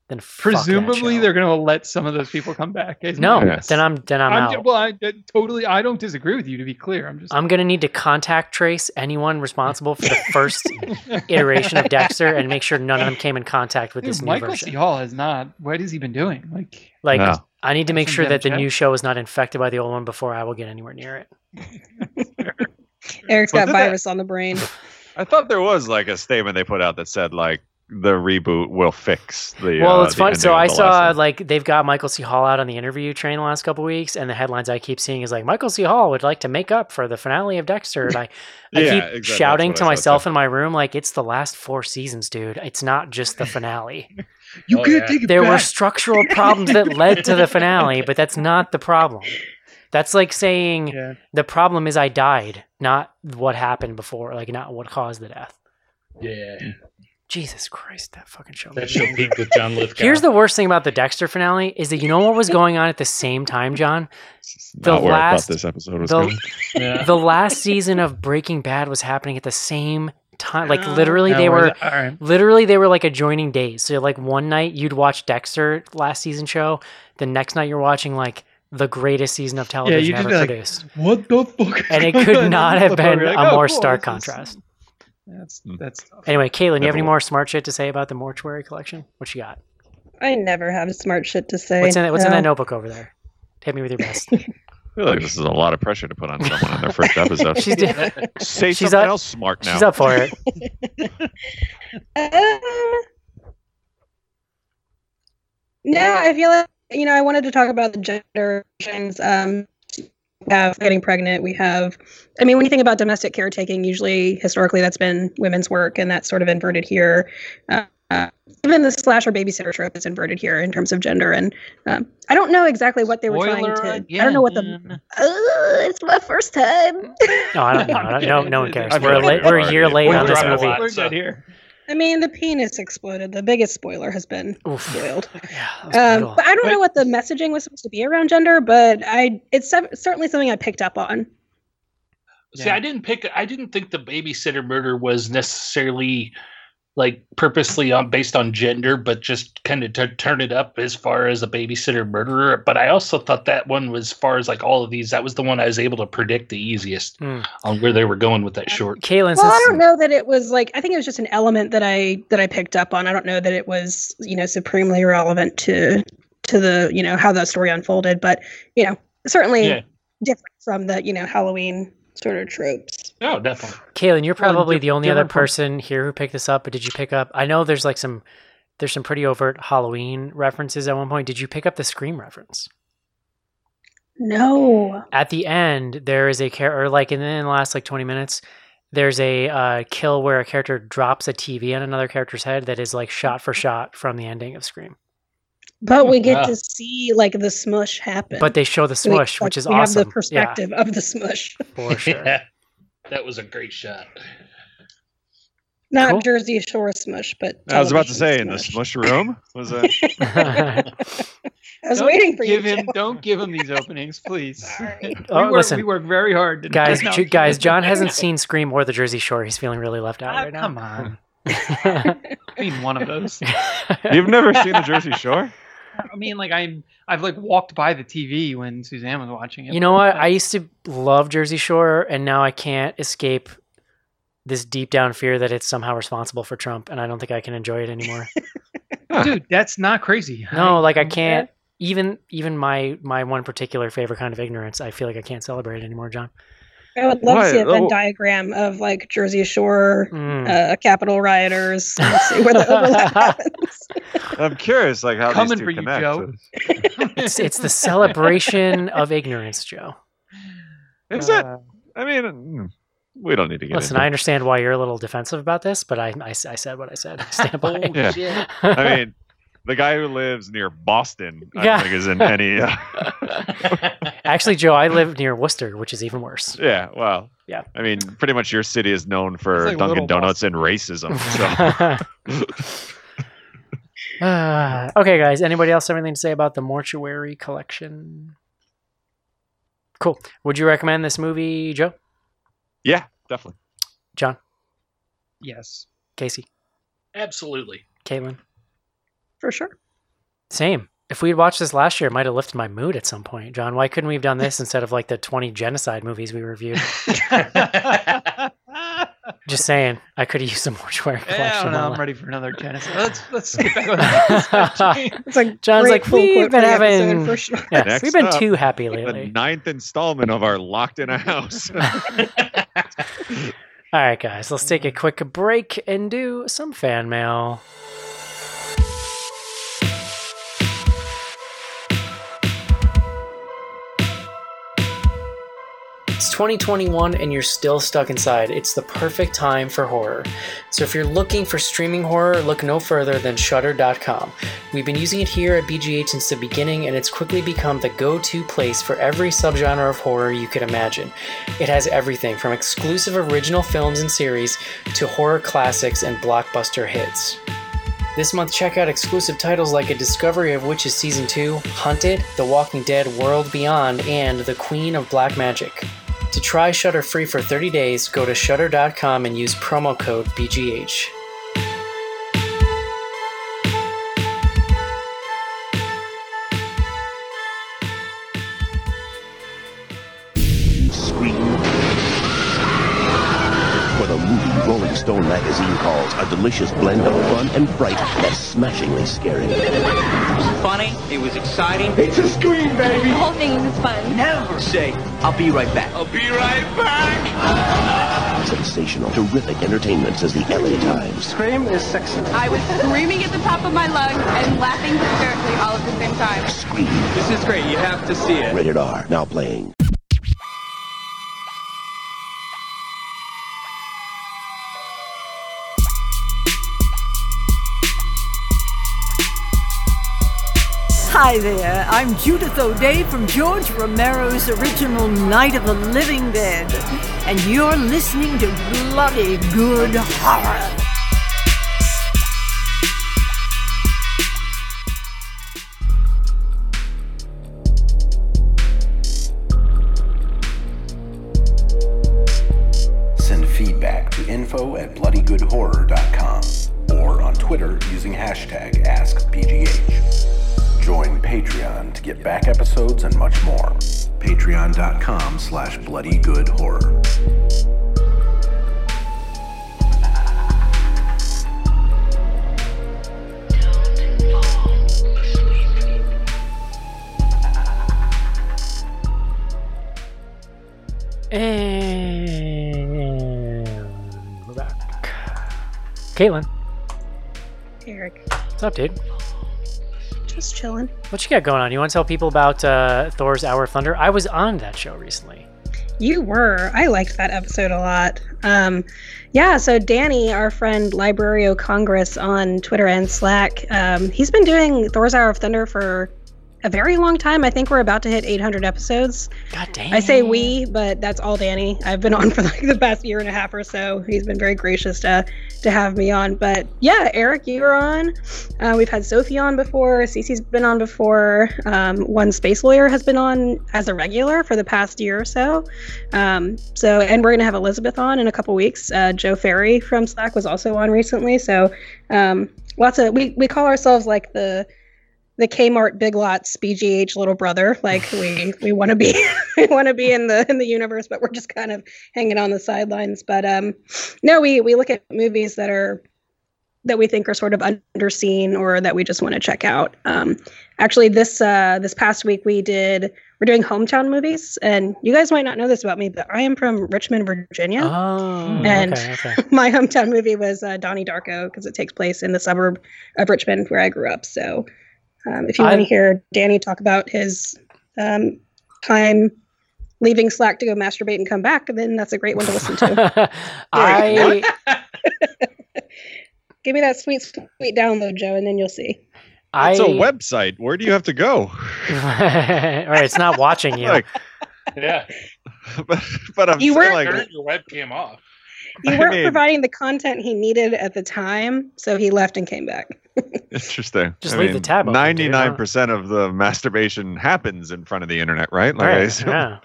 Then Presumably, they're going to let some of those people come back. is no. Yes. Then I'm then I'm, I'm out. ju- well, I, I totally. I don't disagree with you. To be clear, I'm just. I'm gonna need to contact trace anyone responsible for the first iteration of Dexter and make sure none of them came in contact with Dude, this new Michael version. C. Hall has not. What has he been doing? Like, Like No. I need to make sure that the new show is not infected by the old one before I will get anywhere near it. Eric's Well, got did that- virus on the brain. I thought there was like a statement they put out that said like the reboot will fix the. Well, uh, it's the fun. So I saw last one. like they've got Michael C. Hall out on the interview train the last couple weeks, and the headlines I keep seeing is like Michael C. Hall would like to make up for the finale of Dexter, and I, I Yeah, keep exactly. shouting to what I saw, myself too. in my room like it's the last four seasons, dude. It's not just the finale. you Oh, can't yeah. take it there were structural problems that led to the finale, but that's not the problem. That's like saying Yeah. the problem is I died, not what happened before, like not what caused the death. Yeah. Jesus Christ, that fucking show. That show peaked with John Lithgow. Here's the worst thing about the Dexter finale is that you know what was going on at the same time, John? The not where I last- thought this episode was the- going. Yeah. The last season of Breaking Bad was happening at the same time. Like Oh. literally, No, they were it? All right. literally they were like adjoining days. So like one night you'd watch Dexter last season show, the next night you're watching like the greatest season of television you'd just ever like, produced. What the fuck? is And it could on? not have been you're a like, oh, more cool, stark this is- contrast. That's Hmm. that's tough. Anyway, Caitlin, you have any Never more smart shit to say about the mortuary collection? What you got? I never have smart shit to say. What's in that, what's in that notebook over there? Hit me with your best. I feel like this is a lot of pressure to put on someone on their first episode. She's do- Say she's something up- else smart now. she's up for it. Uh, no, I feel like you know I wanted to talk about the gender relations. Um, we have getting pregnant. We have, I mean, when you think about domestic caretaking, usually historically that's been women's work, and that's sort of inverted here. Uh, uh, even the slasher babysitter trope is inverted here in terms of gender, and um, I don't know exactly what they were trying to. I don't know what the. Uh, it's my first time. No, I don't know. No, no one cares. We're, late, we're we're a year late we're on this dropping a movie. lot. We're so- good here. I mean, the penis exploded. The biggest spoiler has been Oof. spoiled. Yeah, Um, but I don't know what the messaging was supposed to be around gender, but I it's cer- certainly something I picked up on. See, Yeah. I didn't pick. I didn't think the babysitter murder was necessarily like purposely on based on gender, but just kind of to turn it up as far as a babysitter murderer. But I also thought that one was, as far as like all of these, that was the one I was able to predict the easiest Hmm. on where they were going with that short. Caitlin, Well, I don't know that it was like I think it was just an element that I that I picked up on. I don't know that it was you know supremely relevant to to the you know how the story unfolded, but you know certainly Yeah. different from the you know Halloween sort of tropes. Oh, definitely. Kaylin, you're probably di- the only other different from- person here who picked this up. But did you pick up? I know there's like some there's some pretty overt Halloween references at one point. Did you pick up the Scream reference? No, At the end, there is a character, or like in the last like 20 minutes, there's a uh, kill where a character drops a TV on another character's head that is like shot for shot from the ending of Scream. But we get Wow. to see like the smush happen. But they show the We- smush, like, which is we awesome. have the perspective of the smush, for sure. Yeah, that was a great shot. not Cool. Jersey Shore smush, but I was about to say television in the smush. smush room was that. I was Don't waiting for you. give you. him. Joe. Don't give him these openings, please. Sorry. Oh, we, work, listen. we work very hard, to guys, No, J- guys, John hasn't seen Scream or The Jersey Shore. He's feeling really left out Ah, right now. Come on, I mean one of those. You've never seen the Jersey Shore? I mean, like I'm. I've like walked by the TV when Suzanne was watching it. You know what? I used to love Jersey Shore, and now I can't escape this deep down fear that it's somehow responsible for Trump, and I don't think I can enjoy it anymore. dude, that's not crazy. no, like I can't. Even even my my one particular favorite kind of ignorance, I feel like I can't celebrate anymore, John. I would love to see a Venn Oh. diagram of like Jersey Shore Mm. uh, Capitol rioters and see where the overlap happens. I'm curious, like how Coming these two for you, connect. Joe. it's it's the celebration of ignorance, Joe. Is it? Uh, I mean, mm, we don't need to get Listen, into I it. understand why you're a little defensive about this, but I I, I said what I said. I stand by. Yeah. shit. I mean, the guy who lives near Boston, I Yeah. don't think is in any. Uh, Actually, Joe, I live near Worcester, which is even worse. yeah, well, Yeah. I mean, pretty much your city is known for like Dunkin' Little Donuts and racism. So Uh, okay, guys. Anybody else have anything to say about the Mortuary Collection? Cool. Would you recommend this movie, Joe? Yeah, definitely. John? Yes. Casey? Absolutely. Caitlin? For sure. Same. If we had watched this last year, it might have lifted my mood at some point. John, why couldn't we have done this instead of like the 20 genocide movies we reviewed? Just saying, I could have used some mortuary collection. Yeah, I don't know. I'm ready for another Genesis. Let's let's get back on that. It's like John's like, full we've been for the episode, having- for sure. Yes, Next we've been up, too happy lately. The lately. ninth installment of our Locked in a House. All right, guys, let's take a quick break and do some fan mail. 2021 and you're still stuck inside. It's the perfect time for horror. So if you're looking for streaming horror, look no further than Shudder.com. We've been using it here at BGH since the beginning and it's quickly become the go-to place for every subgenre of horror you could imagine. It has everything from exclusive original films and series to horror classics and blockbuster hits. This month, check out exclusive titles like A Discovery of Witches Season 2, Hunted, The Walking Dead World Beyond, and The Queen of Black Magic. To try Shudder free for 30 days, go to shudder.com and use promo code BGH. Rolling Stone magazine calls a delicious blend of fun and fright that's smashingly scary. Funny. It was exciting. It's a scream, baby! The whole thing was fun. Never say, I'll be right back. I'll be right back! Sensational, terrific entertainment, says the LA Times. Scream is sexy. I was screaming at the top of my lungs and laughing hysterically all at the same time. Scream. This is great. You have to see it. Rated R. Now playing. Hi there, I'm Judith O'Dea from George Romero's original Night of the Living Dead, and you're listening to Bloody Good Horror. Patreon.com slash bloodygoodhorror. And we're back. Caitlin, Eric, what's up, dude? Just chilling. What you got going on? You want to tell people about uh, Thor's Hour of Thunder? I was on that show recently. You were. I liked that episode a lot. Um, yeah, so Danny, our friend Librario Congress on Twitter and Slack, um, he's been doing Thor's Hour of Thunder for a very long time. I think we're about to hit 800 episodes. God damn. I say we, but that's all Danny. I've been on for like the past year and a half or so. He's been very gracious to to have me on. But yeah, Eric, you were on. Uh, we've had Sophie on before. Cece's been on before. Um, one space lawyer has been on as a regular for the past year or so. Um, so, and we're gonna have Elizabeth on in a couple weeks. Uh, Joe Ferry from Slack was also on recently. So, um, lots of we we call ourselves like the the Kmart Big Lots BGH little brother. Like we we want to be we want to be in the in the universe, but we're just kind of hanging on the sidelines. But um, no, we we look at movies that are that we think are sort of underseen or that we just want to check out. Um, actually, this uh, this past week we did we're doing hometown movies, and you guys might not know this about me, but I am from Richmond, Virginia. Oh, And- okay, okay. My hometown movie was uh, Donnie Darko because it takes place in the suburb of Richmond where I grew up. So, um, if you I- want to hear Danny talk about his um, time leaving Slack to go masturbate and come back, then that's a great one to listen to. I Give me that sweet, sweet download, Joe, and then you'll see. I It's a website. Where do you have to go? All right, it's not watching you. Like, Yeah. but, but I'm You weren't- like, Turn your webcam off. You I weren't mean- providing the content he needed at the time, so he left and came back. Interesting. Just leave the tab. Ninety-nine percent of the masturbation happens in front of the internet, right? Like, Right, assume- yeah.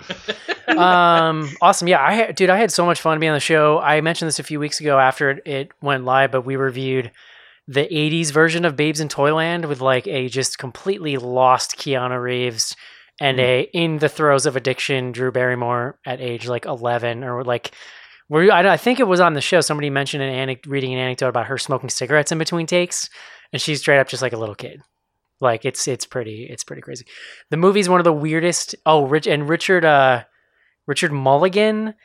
um, awesome. Yeah, I dude, I had so much fun being on the show. I mentioned this a few weeks ago after it, it went live, but we reviewed the '80s version of Babes in Toyland with like a just completely lost Keanu Reeves and a in the throes of addiction Drew Barrymore at age like 11 or like. Were you, I, I think it was on the show. Somebody mentioned an anec- reading an anecdote about her smoking cigarettes in between takes, and she's straight up just like a little kid. Like it's it's pretty it's pretty crazy. The movie's one of the weirdest. Oh, Rich and Richard uh Richard Mulligan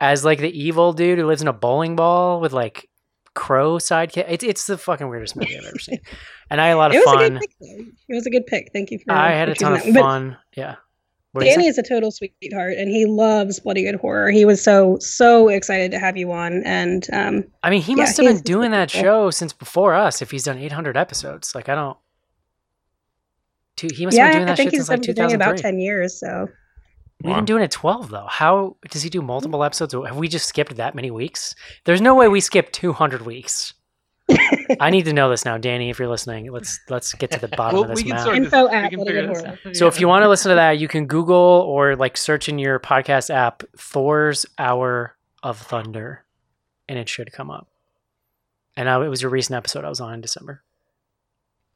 as like the evil dude who lives in a bowling ball with like crow sidekick. It's it's the fucking weirdest movie I've ever seen. And I had a lot of it was a fun. good pick. It was a good pick. Thank you for. I had a ton of that. But fun. Yeah. What Danny is a total sweetheart, and he loves bloody good horror. He was so so excited to have you on, and um, I mean, he yeah, must have been doing that cool. show since before us. If he's done 800 episodes, like I don't. He must yeah, have been doing I that think shit he's since like been doing it about ten years. So We've been doing it 12 though. How does he do multiple episodes? Have we just skipped that many weeks? There's no way we skipped 200 weeks. I need to know this now, Danny. If you're listening, let's let's get to the bottom Well, of this we can math. sort this- Info we can Bloody figure Good this out. So if you want to listen to that, you can Google or like search in your podcast app Thor's Hour of Thunder, and it should come up. And uh, it was a recent episode I was on in December.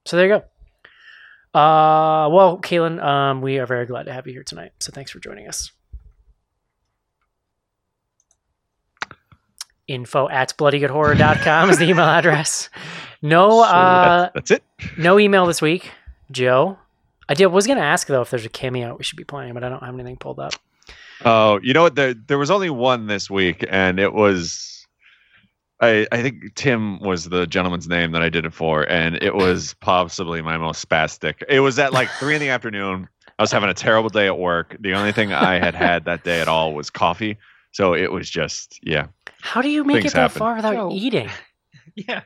So there you go. Uh, well, Kaylin, um, we are very glad to have you here tonight. So thanks for joining us. Info at bloodygoodhorror.com is the email address. No, So uh, that's, that's it. no email this week, Joe. I did was gonna ask though if there's a cameo we should be playing, but I don't have anything pulled up. Oh, you know what? There, there was only one this week, and it was. I, I think Tim was the gentleman's name that I did it for, and it was possibly my most spastic. It was at like three in the afternoon. I was having a terrible day at work. The only thing I had had that day at all was coffee. So it was just, yeah. How do you make Things it that happen. far without Joe. eating? Yeah.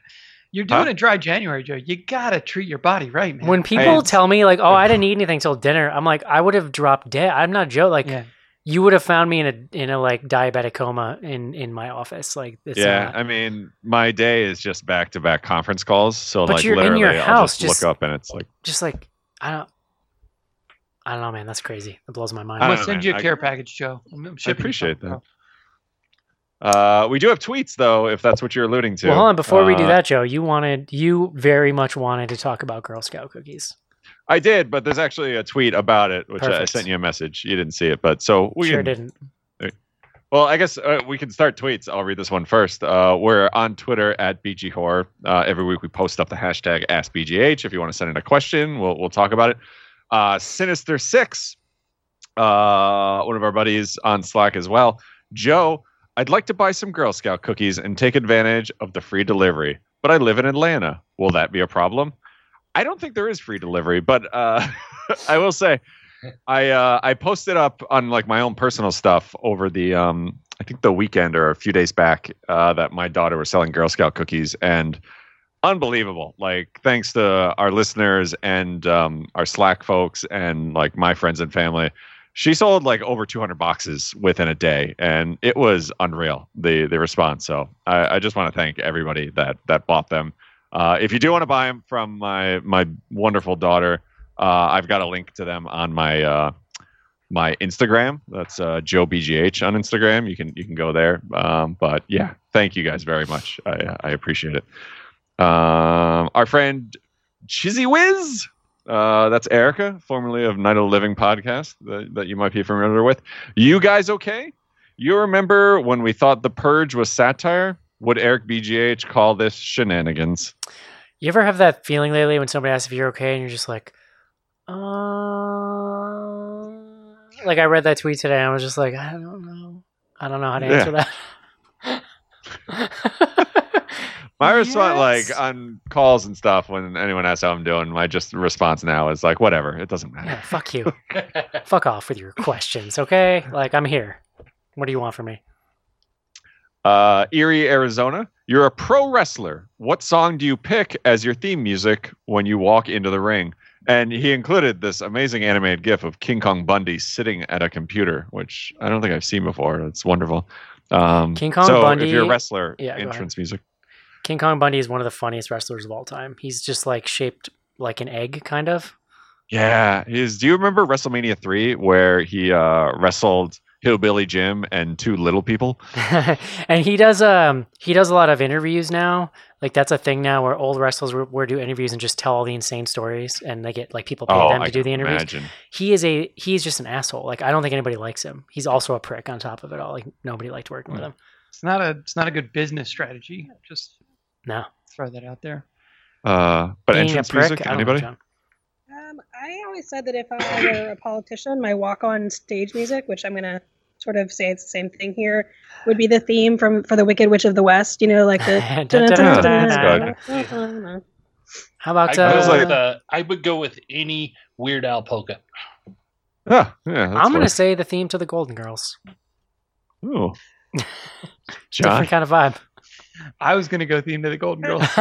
You're doing Huh? a dry January, Joe. You gotta treat your body right, man. When people I- tell me like, "Oh, I didn't eat anything till dinner," I'm like, I would have dropped dead. I'm not Joe. Like, yeah. you would have found me in a in a like diabetic coma in in my office. Like, it's yeah, not- I mean, my day is just back to back conference calls. So But like you're in literally, your I'll house, just, just- look up and it's like, just like I don't. I don't know, man. That's crazy. It blows my mind. I'm gonna don't know, send you a man. I- care package, Joe. I'm, I'm shipping you appreciate something, that. Uh, we do have tweets though, if that's what you're alluding to. Well, hold on. Before we do Uh, that, Joe, you wanted you very much wanted to talk about Girl Scout cookies. I did, but there's actually a tweet about it, which I sent you a message. You didn't see it, but so we sure didn't. Well, I guess uh, we can start tweets. I'll read this one first. Uh, we're on Twitter at BG Horror. Uh, every week we post up the hashtag AskBGH. If you want to send in a question, we'll we'll talk about it. Uh, Sinister Six, uh, one of our buddies on Slack as well. Joe, I'd like to buy some Girl Scout cookies and take advantage of the free delivery, but I live in Atlanta. Will that be a problem? I don't think there is free delivery, but uh, I will say I uh, I posted up on like my own personal stuff over the um I think the weekend or a few days back uh, that my daughter was selling Girl Scout cookies and unbelievable like thanks to our listeners and um, our Slack folks and like my friends and family she sold like over 200 boxes within a day and it was unreal the the response so I, I just want to thank everybody that that bought them uh, if you do want to buy them from my my wonderful daughter uh, I've got a link to them on my uh, my Instagram. That's uh, Joe BGH on Instagram. You can you can go there. Um, but yeah, thank you guys very much. I I appreciate it. Um, our friend Chizzy Wiz. Uh, that's Erica, formerly of Night of the Living podcast that, that you might be familiar with. You guys okay? You remember when we thought The Purge was satire? Would Eric BGH call this shenanigans? You ever have that feeling lately when somebody asks if you're okay and you're just like, uh, like I read that tweet today and I was just like, I don't know. I don't know how to answer that. My response, like on calls and stuff, when anyone asks how I'm doing, my just response now is like, whatever, it doesn't matter. Yeah, fuck you. fuck off with your questions, okay? Like I'm here. What do you want from me? Uh, Erie, Arizona. You're a pro wrestler. What song do you pick as your theme music when you walk into the ring? And he included this amazing animated GIF of King Kong Bundy sitting at a computer, which I don't think I've seen before. It's wonderful. Um, King Kong so Bundy- if you're a wrestler, Yeah, entrance music. King Kong Bundy is one of the funniest wrestlers of all time. He's just like shaped like an egg, kind of. Yeah, is. Do you remember WrestleMania three where he uh, wrestled Hillbilly Jim and two little people? and he does um he does a lot of interviews now. Like that's a thing now where old wrestlers will, will do interviews and just tell all the insane stories, and they get like people pay Oh, them I to do the can interviews. imagine. He is a he's just an asshole. Like I don't think anybody likes him. He's also a prick on top of it all. Like nobody liked working with him. It's not a it's not a good business strategy. Just No. throw that out there. Uh, but Being entrance prick, music, I know, anybody? Um, I always said that if I were a politician, my walk-on stage music, which I'm gonna sort of say it's the same thing here, would be the theme from for the Wicked Witch of the West. You know, like the. How about I, uh, go with, uh, I would go with any Weird Al polka. Yeah, yeah. I'm gonna say the theme to the Golden Girls. Ooh. Different kind of vibe. I was gonna go theme to the Golden Girls.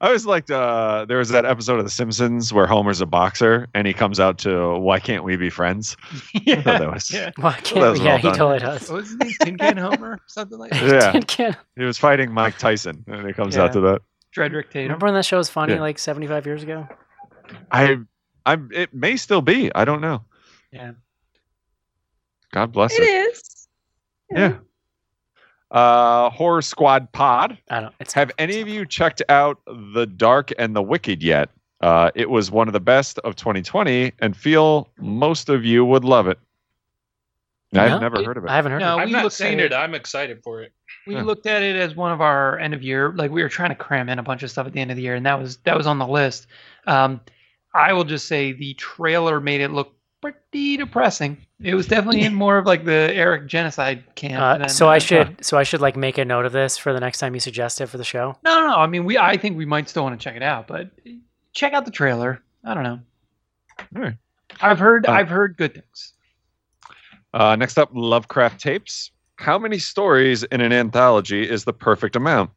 I always liked uh there was that episode of The Simpsons where Homer's a boxer and he comes out to Why Can't We Be Friends? I thought that was yeah. Why that can't was yeah, well he done. totally does. What was his name? Tin Can Homer? Something like that. Yeah. Tin Can. He was fighting Mike Tyson and it comes Yeah. out to that. Dredrick Tatum. Remember when that show was funny Yeah. like 75 years ago? I I'm it may still be. I don't know. Yeah. God bless It it. is. Yeah. Uh Horror Squad Pod. I don't. It's Have any of you checked out The Dark and the Wicked yet? Uh, it was one of the best of 2020, and feel most of you would love it. I've No, never heard of it. I haven't heard. No, of it. I've we not looked at seen it. it. I'm excited for it. We Yeah. looked at it as one of our end of year. Like we were trying to cram in a bunch of stuff at the end of the year, and that was that was on the list. Um, I will just say the trailer made it look pretty depressing. It was definitely in more of like the Eric genocide camp. Uh, than, so I uh, should so I should like make a note of this for the next time you suggest it for the show. No, no, no. I mean, we. I think we might still want to check it out, but check out the trailer. I don't know. Alright. I've heard. Uh, I've heard good things. Uh, next up, Lovecraft tapes. How many stories in an anthology is the perfect amount?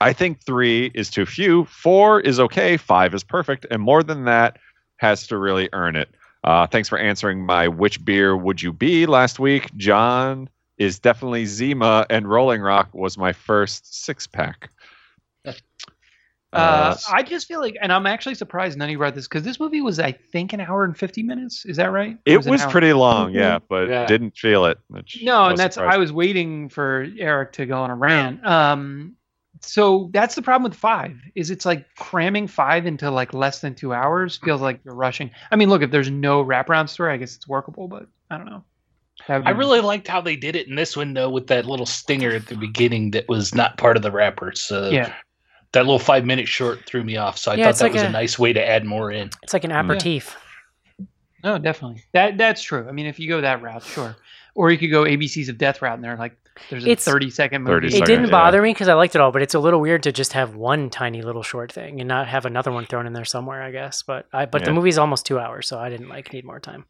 I think three is too few. Four is okay. Five is perfect, and more than that has to really earn it. Uh, thanks for answering my "Which beer would you be?" last week. John is definitely Zima, and Rolling Rock was my first six pack. Uh, I just feel like, and I'm actually surprised none of you read this because this movie was, I think, an hour and fifty minutes. Is that right? Or it an was pretty long, yeah, but Yeah. didn't feel it. which No, and that's surprised. I was waiting for Eric to go on a rant. Um, so that's the problem with five is it's like cramming five into like less than two hours feels like you're rushing. I mean, look, if there's no wraparound story, I guess it's workable, but I don't know. That I really liked how they did it in this one, though, with that little stinger at the beginning that was not part of the wrapper. So yeah. that little five minute short threw me off. So I Yeah, thought that like was a, a- nice way to add more in. It's like an mm-hmm. aperitif. No, definitely. That that's true. I mean, if you go that route, sure. Or you could go ABCs of Death route, and they're like, there's a It's- 30 second 30 movie. It second, didn't yeah. bother me because I liked it all, but it's a little weird to just have one tiny little short thing and not have another one thrown in there somewhere. I guess, but I but the movie's almost two hours, so I didn't like need more time.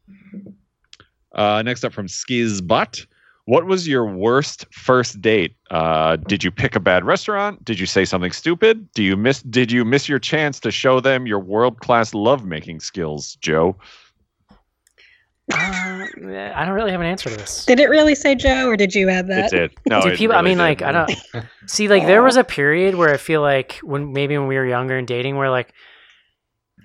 Uh, next up from Skizbot. What was your worst first date? Uh, did you pick a bad restaurant? Did you say something stupid? Do you miss? Did you miss your chance to show them your world class lovemaking skills, Joe? Uh, I don't really have an answer to this. Did it really say Joe, or did you add that? It did. No, Do it people? I mean, did. like, I don't see. Like, there was a period where I feel like when maybe when we were younger and dating, where like,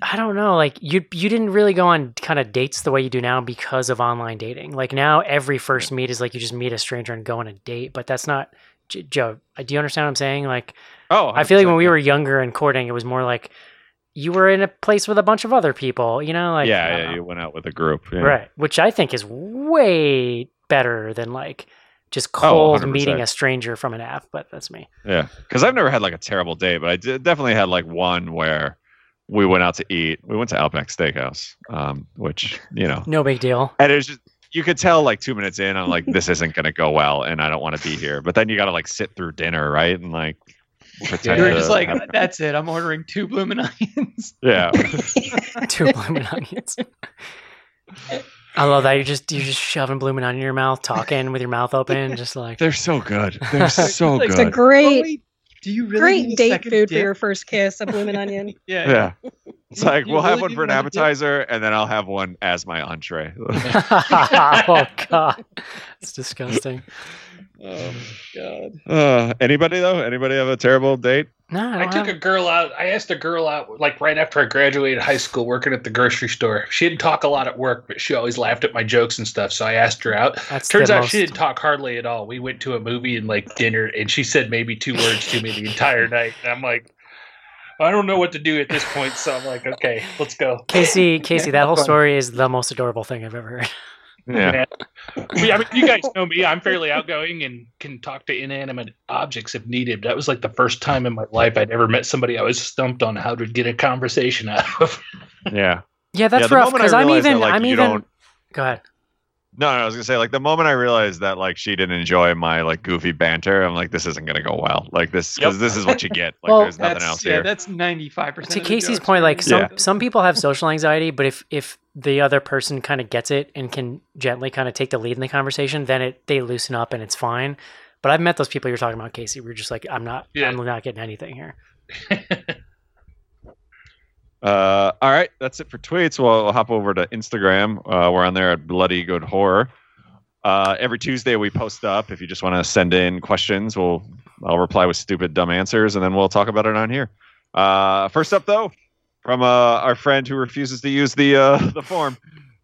I don't know, like you you didn't really go on kind of dates the way you do now because of online dating. Like now, every first meet is like you just meet a stranger and go on a date, but that's not. J- Joe, do you understand what I'm saying? Like, Oh, I feel like when we were younger and courting, it was more like you were in a place with a bunch of other people. You know, like yeah, yeah, know. you went out with a group. yeah. right? Which I think is way better than like just Oh, cold 100%. meeting a stranger from an app. But that's me. Yeah, because I've never had like a terrible day, but I did, definitely had like one where we went out to eat. We went to Outback Steakhouse, um, which you know, No big deal. and it was just you could tell like two minutes in, I'm like, this isn't gonna go well, and I don't want to be here. But then you got to like sit through dinner, right, and like pretend. You're to just like, have- that's it. I'm ordering two blooming onions. yeah, Two blooming onions. I love that. You're just you're just shoving blooming onion in your mouth, talking with your mouth open, just like they're so good. They're so good. It's a great, Oh, do you really great need a date second food for your first kiss, a blooming onion. Yeah. Yeah, It's like You we'll have one for an want to do- appetizer, and then I'll have one as my entree. oh god, it's disgusting. Oh god. Uh, anybody though? Anybody have a terrible date? No, I, I took have- a girl out. I asked a girl out like right after I graduated high school, working at the grocery store. She didn't talk a lot at work, but she always laughed at my jokes and stuff. So I asked her out. That's Turns out most- she didn't talk hardly at all. We went to a movie and like dinner, and she said maybe two words to me the entire night. And I'm like, I don't know what to do at this point. So I'm like, okay, let's go. Casey, Casey, that whole story is the most adorable thing I've ever heard. Yeah. Yeah, I mean, you guys know me. I'm fairly outgoing and can talk to inanimate objects if needed. That was like the first time in my life I'd ever met somebody I was stumped on how to get a conversation out of. Yeah. Yeah, that's the rough because I'm realized that, even. like, I'm you even. don't- Go ahead. No, no, I was gonna say like the moment I realized that like she didn't enjoy my like goofy banter, I'm like, this isn't gonna go well. Like this because Yep. this is what you get. Like Well, there's nothing That's, else yeah, here. that's ninety five percent. To Casey's point, like some Yeah. some people have social anxiety, but if if the other person kind of gets it and can gently kind of take the lead in the conversation, then it they loosen up and it's fine. But I've met those people you're talking about, Casey. We're just like, I'm not, Yeah. I'm not getting anything here. Uh, all right, that's it for tweets. We'll, we'll hop over to Instagram. Uh, we're on there at Bloody Good Horror. Uh, every Tuesday we post up. If you just want to send in questions, we'll I'll reply with stupid dumb answers, and then we'll talk about it on here. Uh, first up, though, from uh, our friend who refuses to use the uh, the form.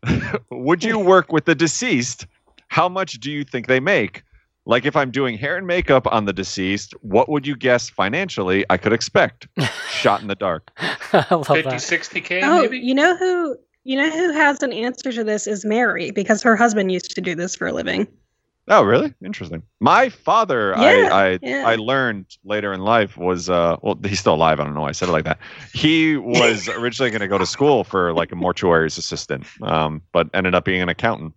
Would you work with the deceased? How much do you think they make? Like if I'm doing hair and makeup on the deceased, what would you guess financially I could expect? Shot in the dark. I love 50, that. 60K Oh, maybe? you know who you know who has an answer to this is Mary because her husband used to do this for a living. Oh, really? Interesting. My father, Yeah, I I, yeah. I learned later in life was uh well he's still alive. I don't know why I said it like that. He was originally going to go to school for like a mortuary's assistant, um, but ended up being an accountant,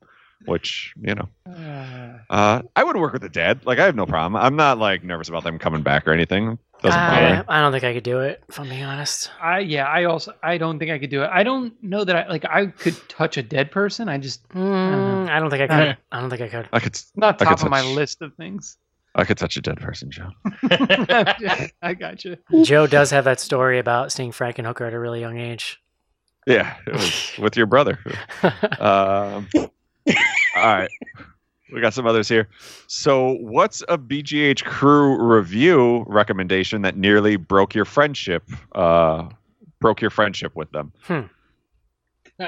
which you know. Uh, I would work with a dad. Like I have no problem. I'm not like nervous about them coming back or anything. Doesn't bother. I, I don't think I could do it. If I'm being honest. I yeah, I also I don't think I could do it. I don't know that I like I could touch a dead person. I just Mm, I don't think I could. Uh, I don't think I could. I could not I could top of my touch- list of things. I could touch a dead person, Joe. I got you. Joe does have that story about seeing Frankenhooker at a really young age. Yeah, it was with your brother. Um, all right. We got some others here. So, what's a BGH crew review recommendation that nearly broke your friendship? Uh, broke your friendship with them. Hmm.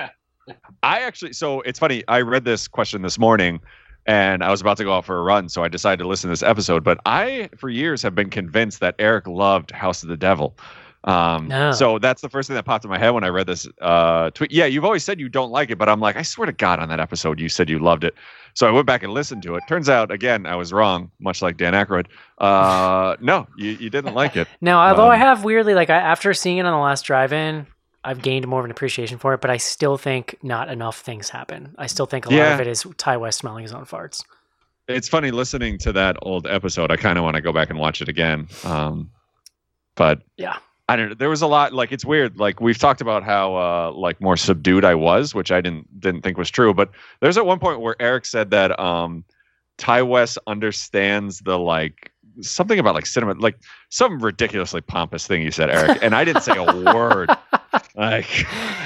I actually, so it's funny. I read this question this morning, and I was about to go out for a run, so I decided to listen to this episode. But I, for years, have been convinced that Eric loved House of the Devil. Um, No. So that's the first thing that popped in my head when I read this uh, tweet. Yeah, you've always said you don't like it, but I'm like, I swear to God, on that episode, you said you loved it. So I went back and listened to it. Turns out, again, I was wrong, much like Dan Aykroyd. Uh, no, you, you didn't like it. Now, although I Um, have weirdly like I, after seeing it on the last drive-in, I've gained more of an appreciation for it. But I still think not enough things happen. I still think a lot of it is Ti West smelling his own farts. It's funny listening to that old episode. I kind of want to go back and watch it again. Um, but Yeah. I don't know. There was a lot like it's weird. Like we've talked about how uh like more subdued I was, which I didn't didn't think was true. But there's at one point where Eric said that um Ti West understands the like something about like cinema like some ridiculously pompous thing you said, Eric. And I didn't say a word. Like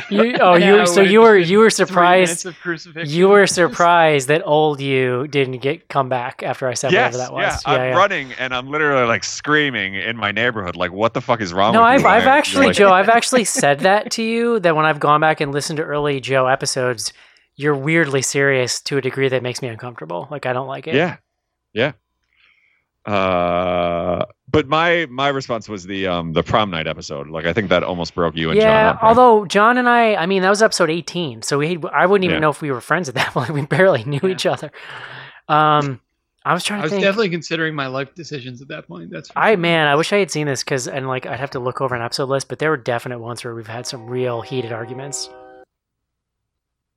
You, oh, you Yeah, so you were you were surprised. minutes of crucifixion. You were surprised that old you didn't get come back after I said Yes, whatever that was. yeah, was. I'm running and I'm literally like screaming in my neighborhood, like, "What the fuck is wrong No, with I've? I've actually like- Joe, I've actually said that to you that when I've gone back and listened to early Joe episodes, you're weirdly serious to a degree that makes me uncomfortable. Like I don't like it. Yeah, yeah. Uh, but my my response was the um the prom night episode. Like I think that almost broke you and John Yeah, right? although John and I, I mean, that was episode 18, so we I wouldn't even Yeah. know if we were friends at that point. We barely knew each other. Um, I was trying to I was think. definitely considering my life decisions at that point. That's for I sure. man, I wish I had seen this because and like I'd have to look over an episode list, but there were definite ones where we've had some real heated arguments.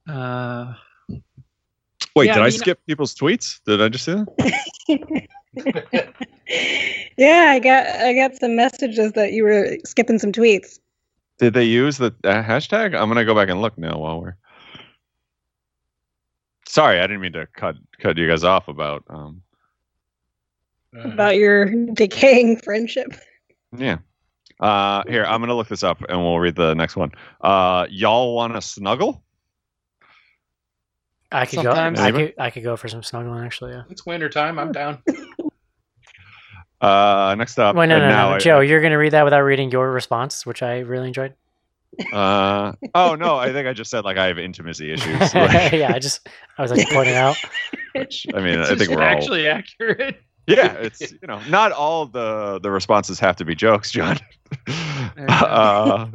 Uh, Wait, yeah, did I I, skip people's tweets? Did I just say that? yeah, I got I got some messages that you were skipping some tweets. Did they use the uh, hashtag? I'm gonna go back and look now while we're. Sorry, I didn't mean to cut cut you guys off about. Um, about your decaying friendship. yeah, Uh, here, I'm gonna look this up and we'll read the next one. Uh, y'all want to snuggle? I could Sometimes- go. I Maybe. could. I could go for some snuggling. Actually, yeah. It's winter time. I'm down. Uh, next up. Wait, no, and no, now no, I- Joe. You're gonna read that without reading your response, which I really enjoyed. Uh, oh no, I think I just said like I have intimacy issues. Like, yeah, I just I was like pointing out. Which, I mean, I think we're all actually accurate. yeah. It's you know, not all the the responses have to be jokes, John. There you go. uh,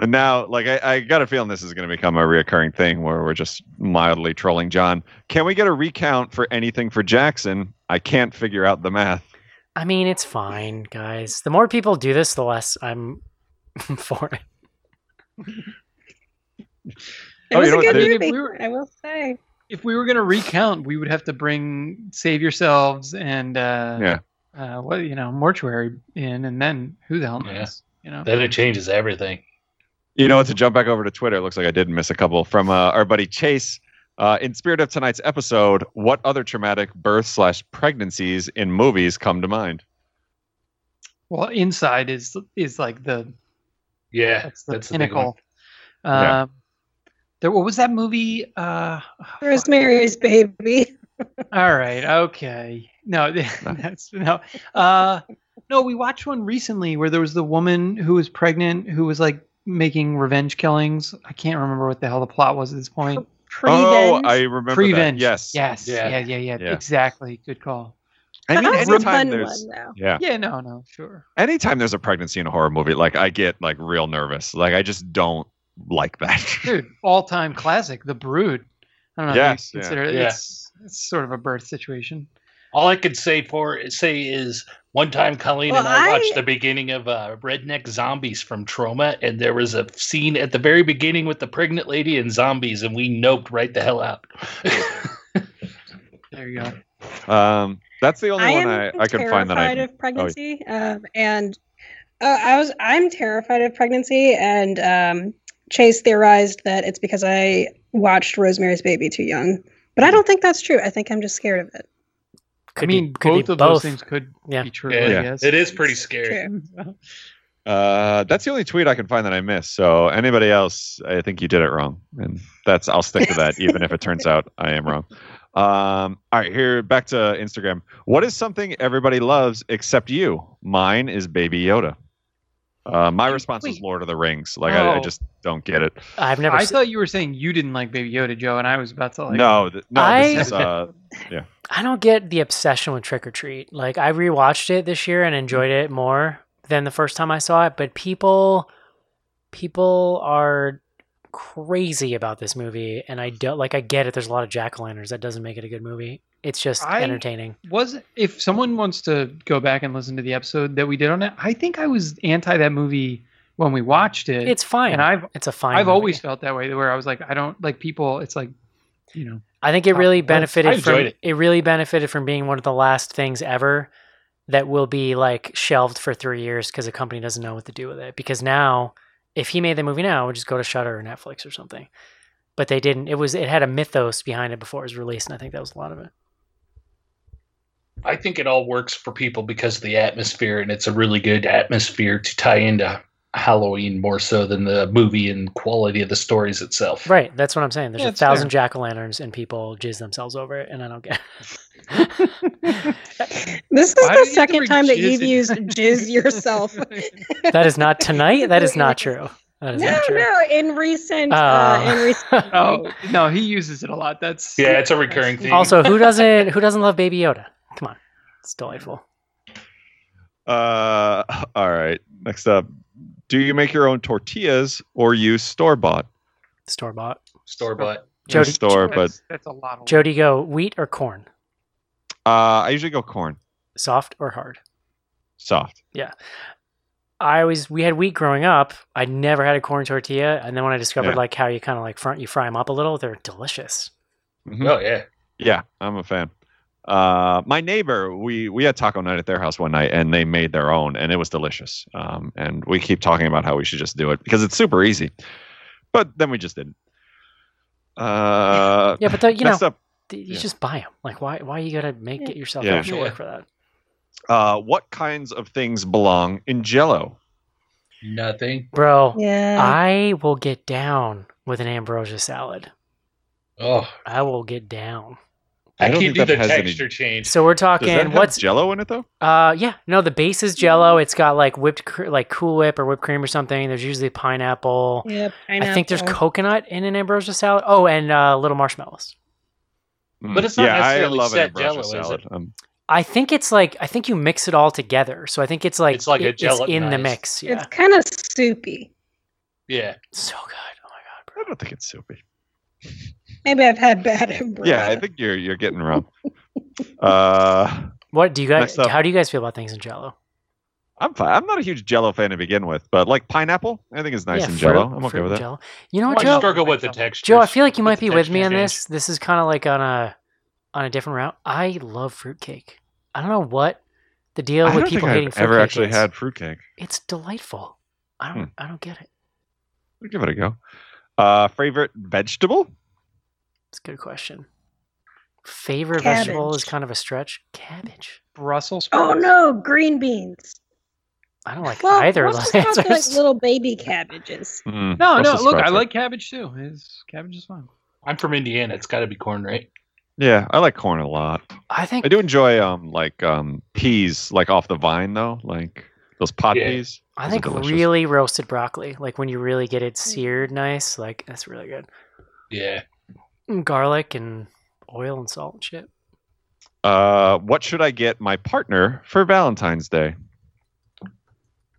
and now, like, I, I got a feeling this is going to become a reoccurring thing where we're just mildly trolling John. Can we get a recount for anything for Jackson? I can't figure out the math. I mean, it's fine, guys. The more people do this, the less I'm for it. It Oh, was you know a good If movie. we were- I will say. If we were gonna recount, we would have to bring "Save Yourselves" and uh, Yeah. uh, what you know, mortuary in, and then who the hell knows? Yeah. You know, then it changes everything. You know what? To jump back over to Twitter, it looks like I did miss a couple from uh, our buddy Chase. Uh, in spirit of tonight's episode, what other traumatic birth slash pregnancies in movies come to mind? well, inside is is like the Yeah, that's the that's the big pinnacle. Yeah. Um, there, what was that movie? Uh, Rosemary's Baby. all right, okay. No, that's no. Uh, no, we watched one recently where there was the woman who was pregnant who was like making revenge killings. I can't remember what the hell the plot was at this point. Oh, I remember Prevenge. that. Yes. Yes. Yeah. Yeah. Yeah. Yeah. Yeah. Exactly. Good call. I mean, That a anytime fun there's one, yeah, Yeah. No. No. Sure. anytime there's a pregnancy in a horror movie, like I get like real nervous. Like I just don't like that. Dude, all-time classic, The Brood. I don't know. Yes, If you yeah. consider it. Yeah. It's it's sort of a birth situation. All I could say for say is one time Colleen and I I- watched the beginning of uh, Redneck Zombies from Troma, and there was a scene at the very beginning with the pregnant lady and zombies, and we noped right the hell out. There you go. um, that's the only I one am I, I could find that terrified of pregnancy, um, and uh, I was I'm terrified of pregnancy, and um, Chase theorized that it's because I watched Rosemary's Baby too young, but I don't think that's true. I think I'm just scared of it. Could I mean, be, could both be of both. those things could Yeah. be true. Yeah, I Yeah. it is pretty scary. Uh, that's the only tweet I can find that I missed. So anybody else, I think you did it wrong, and that's I'll stick to that, even if it turns out I am wrong. Um, all right, here back to Instagram. What is something everybody loves except you? Mine is Baby Yoda. Uh, my response is. Lord of the Rings. Like I, I Oh. just don't get it. I've never. I se- thought you were saying you didn't like Baby Yoda, Joe, and I was about to like. no, th- no, I- this is uh, I don't get the obsession with Trick or Treat. Like I rewatched it this year and enjoyed it more than the first time I saw it, but people people are crazy about this movie and I don't like I get it there's a lot of jack-o'-lanterns that doesn't make it a good movie. It's just I- entertaining. Was if someone wants to go back and listen to the episode that we did on it, I think I was anti that movie when we watched it. It's fine. and I've it's a fine I've movie. always felt that way, where I was like, I don't like people. It's like, you know, I think it really benefited from it. it. really benefited from being one of the last things ever that will be like shelved for three years because the company doesn't know what to do with it. Because now, if he made the movie now, it would just go to Shudder or Netflix or something. But they didn't. It was it had a mythos behind it before it was released, and I think that was a lot of it. I think it all works for people because of the atmosphere, and it's a really good atmosphere to tie into Halloween more so than the movie and quality of the stories itself. Right, that's what I'm saying. There's Yeah, a thousand jack o' lanterns and people jizz themselves over it, and I don't get. This is Why the you have to second bring time that you've used jizz yourself. that is not tonight. That is not true. That is no, not true. no. In recent, Oh. uh, in recent. oh no, he uses it a lot. That's Yeah, it's a recurring theme. Also, who doesn't who doesn't love Baby Yoda? Come on, it's delightful. uh, all right. Next up, do you make your own tortillas or use store bought? Store bought. store bought. Jody, store, but that's, that's a lot of. Jody, go wheat or corn, uh, I usually go corn, soft or hard. soft. Yeah. I always we had wheat growing up. I never had a corn tortilla, and then when I discovered Yeah. like how you kind of like front you fry them up a little, they're delicious. Mhm. Oh yeah. Yeah, I'm a fan. Uh, my neighbor, we we had taco night at their house one night, and they made their own, and it was delicious. Um, and we keep talking about how we should just do it because it's super easy, but then we just didn't. Uh, Yeah, but the, you know up, th- you yeah. just buy them. Like why why you gotta make Yeah. it yourself Yeah. extra Yeah. work for that? Uh, what kinds of things belong in Jello? Nothing. Bro, Yeah. I will get down with an ambrosia salad. Oh, I will get down. I, don't can't think do that the has any- texture change. So we're Does that talking have what's Jello in it though? uh yeah, no, the base is jello. It's got like whipped cr- like Cool Whip or whipped cream or something. There's usually pineapple. Yep. I think there's coconut in an ambrosia salad. Oh, and uh, little marshmallows. But it's not yeah, I necessarily love set Jello, Jell-O, is it? salad. Um, I think it's like I think you mix it all together. So I think it's like It's like a it- it's in the mix. Yeah, It's kind of soupy. yeah. so good. Oh my god, bro. I don't think it's soupy. Maybe I've had bad ambrosia. Yeah, I think you're you're getting wrong. uh, What do you guys? Up. How do you guys feel about things in Jello? I'm fine. I'm not a huge Jello fan to begin with, but like pineapple, I think is nice yeah, in fruit- Jello. I'm okay with that. Jello. You know what, Well, I Joe? struggle with the texture. Joe, I feel like you might be with me on this. This is kind of like on a on a different route. I love fruitcake. I don't know what the deal with people think hating I've ever actually is. had fruitcake. It's delightful. I don't. Hmm. I don't get it. We'll give it a go. Uh, favorite vegetable? It's a good question. Favorite vegetable is kind of a stretch. Cabbage. Brussels Oh no, green beans. I don't like Well, either of those sprouts are like little baby cabbages. Mm, No, no. Look, I like cabbage too. It's, cabbage is fine. I'm from Indiana. It's got to be corn, right? Yeah, I like corn a lot. I think I do enjoy um like um peas like off the vine though, like those pot Yeah. peas. I Those are think really roasted broccoli, like when you really get it seared nice, like that's really good. Yeah. Garlic and oil and salt and shit. Uh, what should I get my partner for Valentine's Day?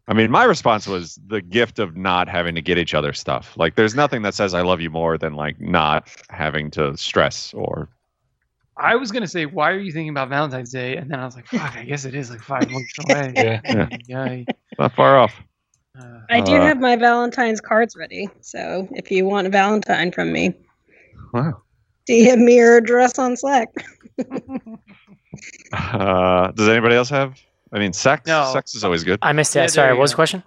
I mean, my response was the gift of not having to get each other stuff. Like, there's nothing that says I love you more than like not having to stress or. I was gonna say, why are you thinking about Valentine's Day? And then I was like, fuck, I guess it is like five weeks away. Yeah. Yeah. yeah. Not far off. Uh, I do Uh, have my Valentine's cards ready, so if you want a Valentine from me, Wow. DM me your address on Slack. Uh, does anybody else have? I mean, sex. No. Sex is always good. I missed that. Yeah, Sorry, what was the question?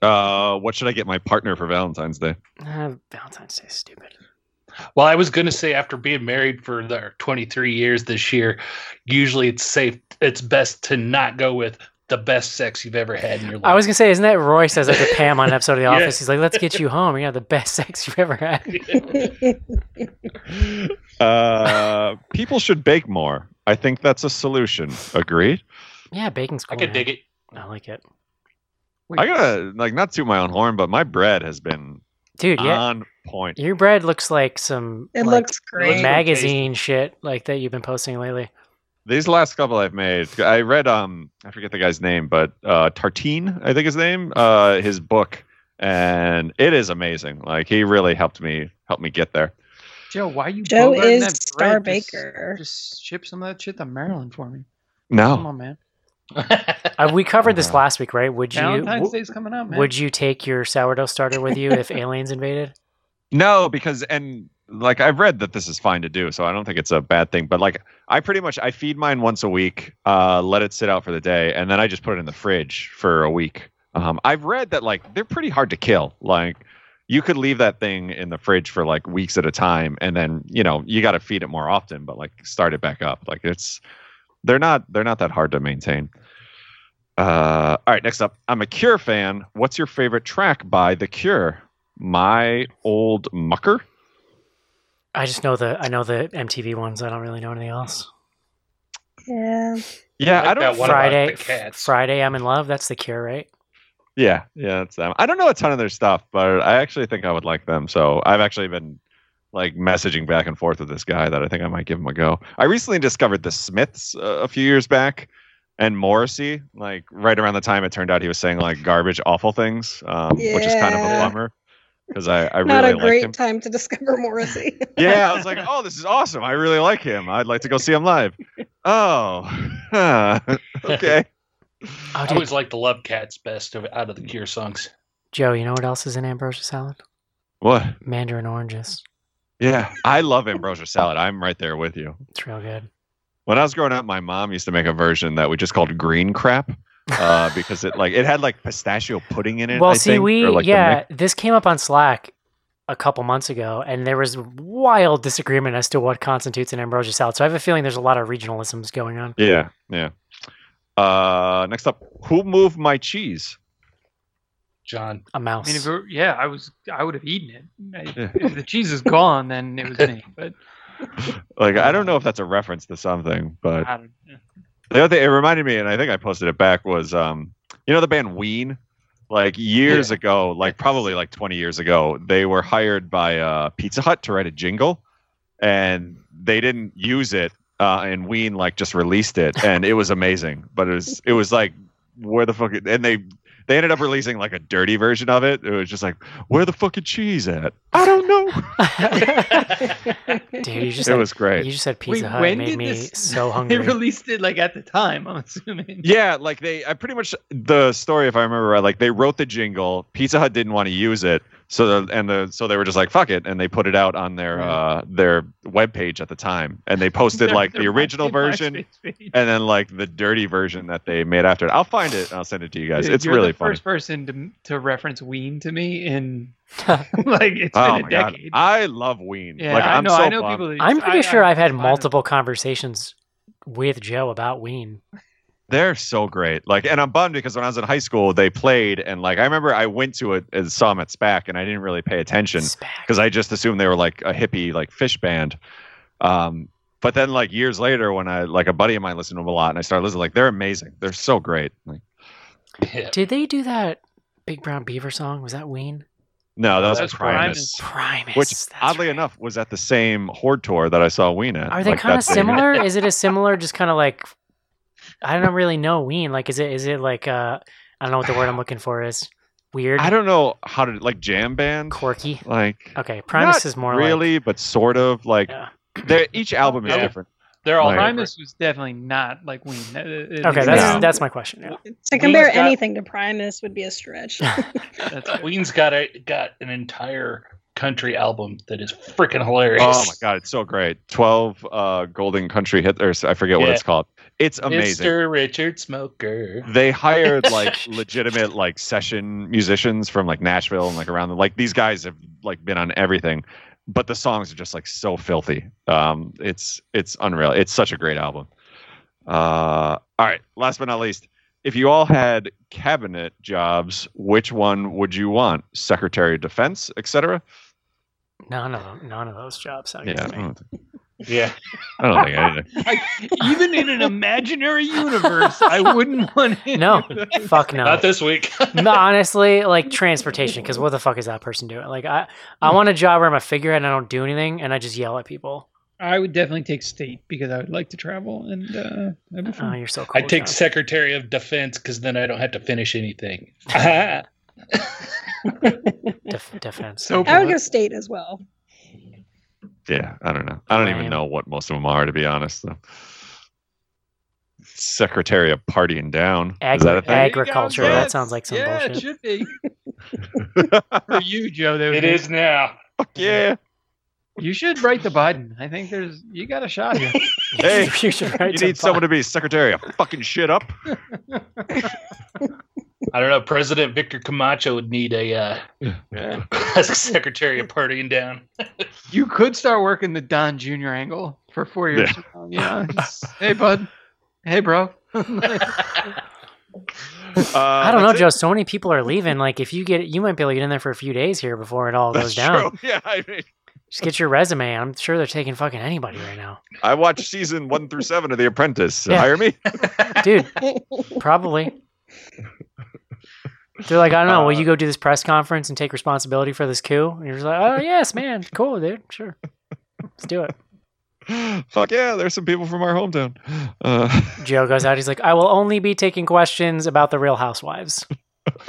Uh, what should I get my partner for Valentine's Day? Uh, Valentine's Day is stupid. Well, I was going to say after being married for the 23 years this year, usually it's safe. It's best to not go with the best sex you've ever had in your life. I was gonna say, isn't that Roy says that to Pam on an episode of The Yeah. Office? He's like, "Let's get you home. You have the best sex you've ever had." Uh, people should bake more. I think that's a solution. Agreed. Yeah, bacon's I cool. could man. dig it. I like it, I gotta like not toot my own horn, but my bread has been dude. Yeah, on point. your bread looks like some It like, looks great. magazine shit like that you've been posting lately. These last couple I've made, I read um I forget the guy's name, but uh Tartine, I think his name, uh his book, and it is amazing. Like he really helped me help me get there. Joe, why are you Joe is that Star bread? Just- Baker. Just, ship some of that shit to Maryland for me. No, come on, man. Uh, we covered this last week, right? Would you Valentine's w- Day's coming up, man. would you take your sourdough starter with you if aliens invaded? no, because and like I've read that this is fine to do, so I don't think it's a bad thing. But like I pretty much I feed mine once a week, uh, let it sit out for the day, and then I just put it in the fridge for a week. Um, I've read that like they're pretty hard to kill. Like you could leave that thing in the fridge for like weeks at a time, and then you know you got to feed it more often, but like start it back up. Like it's they're not they're not that hard to maintain. Uh, all right, next up, I'm a Cure fan. What's your favorite track by The Cure? My old mucker. I just know the I know the MTV ones. I don't really know anything else. Yeah. Yeah, like I don't. one about Friday. Friday, I'm in love. That's the Cure, right? Yeah, yeah, that's them. I don't know a ton of their stuff, but I actually think I would like them. So I've actually been like messaging back and forth with this guy that I think I might give him a go. I recently discovered the Smiths uh, a few years back and Morrissey, like right around the time it turned out he was saying like garbage, awful things, um, which is kind of a bummer because I, I Not really a like great him. time to discover Morrissey. Yeah, I was like, oh, this is awesome. I really like him. I'd like to go see him live. Oh, okay. I always like the Love Cats best of, out of the Cure songs. Joe, you know what else is in ambrosia salad? What? Mandarin oranges. Yeah, I love ambrosia salad. I'm right there with you. It's real good. When I was growing up, my mom used to make a version that we just called green crap uh, because it like it had like pistachio pudding in it. Well, I see, think, we like, yeah, this came up on Slack a couple months ago, and there was wild disagreement as to what constitutes an ambrosia salad. So I have a feeling there's a lot of regionalisms going on. Yeah, yeah. Uh, next up, who moved my cheese? John. A mouse. I mean, if it were, yeah, I was, I would have eaten it. I- Yeah. If the cheese is gone, then it was me. But Like, I don't know if that's a reference to something, but I don't, yeah. The other thing it reminded me, and I think I posted it back, was um, you know the band Ween? Like years ago, like probably like 20 years ago, they were hired by uh, Pizza Hut to write a jingle, and they didn't use it, uh, and Ween like just released it, and it was amazing. But it was it was like where the fuck? And they they ended up releasing like a dirty version of it. It was just like where the fucking cheese at? I don't know. Dude, you just It said, was great. You just said Pizza Wait, Hut when made did me this- so They released it like at the time. I'm assuming. Yeah, like they, I pretty much the story, if I remember right, like they wrote the jingle. Pizza Hut didn't want to use it, so the, and the so they were just like fuck it, and they put it out on their uh their webpage at the time, and they posted Their- like their the original version, and then like the dirty version that they made after it. I'll find it. and I'll send it to you guys. Dude, It's you're really the funny. first person to to reference Ween to me in like it's oh been my a god, decade. I love Ween. Yeah, like I I'm know. so I know bummed. people. That I'm pretty I- sure I I've had find it- multiple conversations with Joe about Ween. They're so great. Like, and I'm bummed because when I was in high school, they played, and like I remember I went to it and saw them at SPAC, and I didn't really pay attention because I just assumed they were like a hippie like Phish band. Um, but then like years later, when I like a buddy of mine listened to them a lot, and I started listening, like they're amazing. They're so great. Like, Did they do that Big Brown Beaver song? Was that Ween? no, that was That's Primus. Primus. Which that's oddly right. enough was at the same Horde tour that I saw Ween at. Are they Like, kind of that same- similar? is it a similar, just kind of like I don't really know Ween. Like, is it is it like uh I don't know what the word I'm looking for is. Weird. I don't know how to like jam band. Quirky. Like Okay, Primus is more like really, but sort of like Yeah. they're- each album is Yeah. different. They're all Like- Primus was definitely not like Ween. It- it- okay. That's Yeah. that's my question. Yeah. To compare Ween's got- anything to Primus would be a stretch. that's- Ween's got a got an entire country album that is freaking hilarious. Oh my god, it's so great. Twelve uh, Golden Country hit, or I forget what it's called. It's amazing. Mr. Richard Smoker. They hired like legitimate like session musicians from like Nashville and like around the like these guys have like been on everything, but the songs are just like so filthy. Um, it's it's unreal. It's such a great album. Uh, all right, last but not least, if you all had cabinet jobs, which one would you want? Secretary of Defense, etc. None of them, none of those jobs sound Yeah, I don't, think- Yeah. I don't think anything. Like, even in an imaginary universe, I wouldn't want any No, fuck no. Not this week. no, honestly, like transportation, because what the fuck is that person doing? Like, I, I want a job where I'm a figurehead and I don't do anything, and I just yell at people. I would definitely take state because I would like to travel and uh, that'd Oh, you're so cool. I take John. Secretary of Defense because then I don't have to finish anything. Def- defense. So I would go state as well. Yeah, I don't know. I don't even know what most of them are, to be honest. Though. Secretary of Partying Down. Is that a thing? agriculture. There. That sounds like some yeah, bullshit. it should be. For you, Joe, that would it be- is now. Fuck yeah. You should write to Biden. I think there's you got a shot here. Hey, you should write You to need someone to be Secretary of fucking shit up. I don't know. President Victor Camacho would need a uh, as a Secretary of Partying Down. You could start working the Don Jr. angle for four years. Yeah. from now, You know, It's, hey, bud. Hey, bro. Uh, I don't know, that's it. Joe. So many people are leaving. Like, if you get, you might be able to get in there for a few days here before it all That's goes down. true. Yeah, I mean, Just get your resume. I'm sure they're taking fucking anybody right now, I watched season one through seven of The Apprentice. Yeah. Hire me. dude. Probably. They're like, I don't know. will Uh, you go do this press conference and take responsibility for this coup? And you're just like, oh yes, man, cool, dude, sure, let's do it. Fuck yeah, there's some people from our hometown. Uh, Joe goes out. He's like, I will only be taking questions about the Real Housewives. is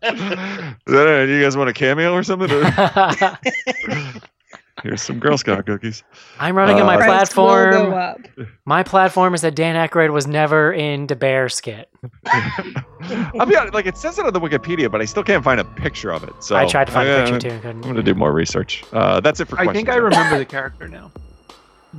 that? Do you guys want a cameo or something? Or- Here's some Girl Scout cookies. I'm running on my Uh, Price platform. My platform is that Dan Aykroyd was never in the Bear skit. I'll be honest, like it says it on the Wikipedia, but I still can't find a picture of it. So I tried to find a uh, picture too and I'm gonna do more research. Uh, that's it for I think I remember the character now.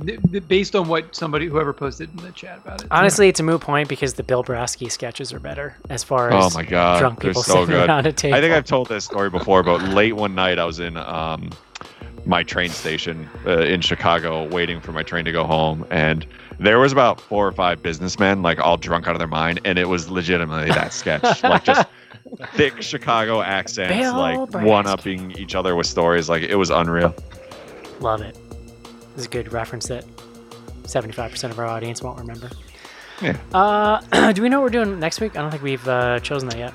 Th- th- Based on what somebody, whoever posted in the chat about it. Honestly, it's a moot point because the Bill Brasky sketches are better as far as Oh my god, drunk people so sitting good. around a table. I think I've told this story before, but late one night I was in um, my train station uh, in Chicago, waiting for my train to go home, and there was about four or five businessmen, like all drunk out of their mind, and it was legitimately that sketch, like just thick Chicago accents, Bill like one upping each other with stories, like it was unreal. Love it. This is a good reference that 75% of our audience won't remember. Yeah. Uh, do we know what we're doing next week? I don't think we've uh, chosen that yet.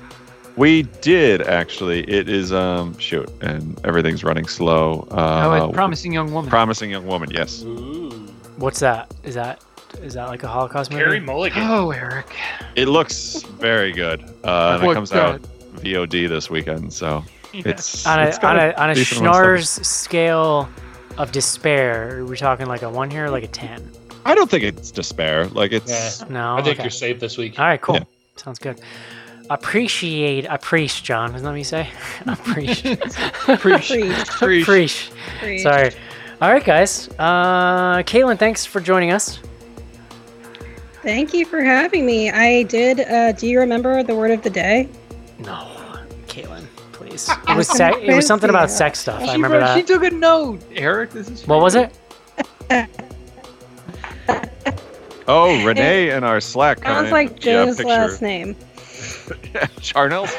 We did actually. It is um shoot, and everything's running slow. Uh, oh, it's promising young woman. Promising young woman. Yes. What's that? Is that is that like a Holocaust movie? Carey Mulligan. Oh, Eric. It looks very good. Uh, and it comes good? out VOD this weekend, so it's on a it's on a, on a decent amount of stuff. Schnars scale of despair, are we talking like a one here, or like a ten? I don't think it's despair. Like it's Yeah. No, I think okay. you're safe this week. All right, cool. Yeah. Sounds good. Appreciate, appreciate, John. Isn't that what you say? Appreciate, Preach. Preach. Preach. Preach. Sorry. All right, guys. Uh, Caitlin, thanks for joining us. Thank you for having me. I did. Uh, do you remember the word of the day? No, Caitlin, please. It was se- it was something about sex stuff. I remember wrote- she took a note. Eric, this is. for What was it? Oh, Renee in our Slack. Sounds comment- like yeah, Joe's picture- last name. Charnels.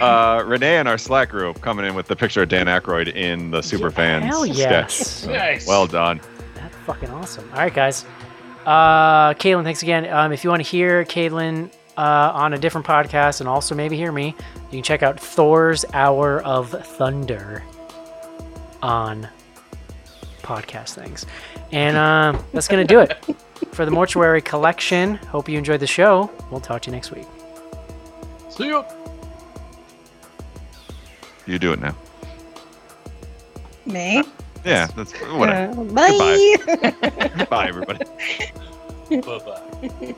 Uh, Renee in our Slack group coming in with the picture of Dan Aykroyd in the Superfans Hell sketch. yes. So, Nice. Well done. That's fucking awesome. All right, guys. Uh, Caitlin, thanks again. Um, if you want to hear Caitlin uh, on a different podcast and also maybe hear me, you can check out Thor's Hour of Thunder on podcast things. And uh, that's going to do it for the Mortuary Collection. Hope you enjoyed the show. We'll talk to you next week. See ya. You do it now. Me. Yeah, that's whatever. Uh, bye. Bye, everybody. Bye-bye.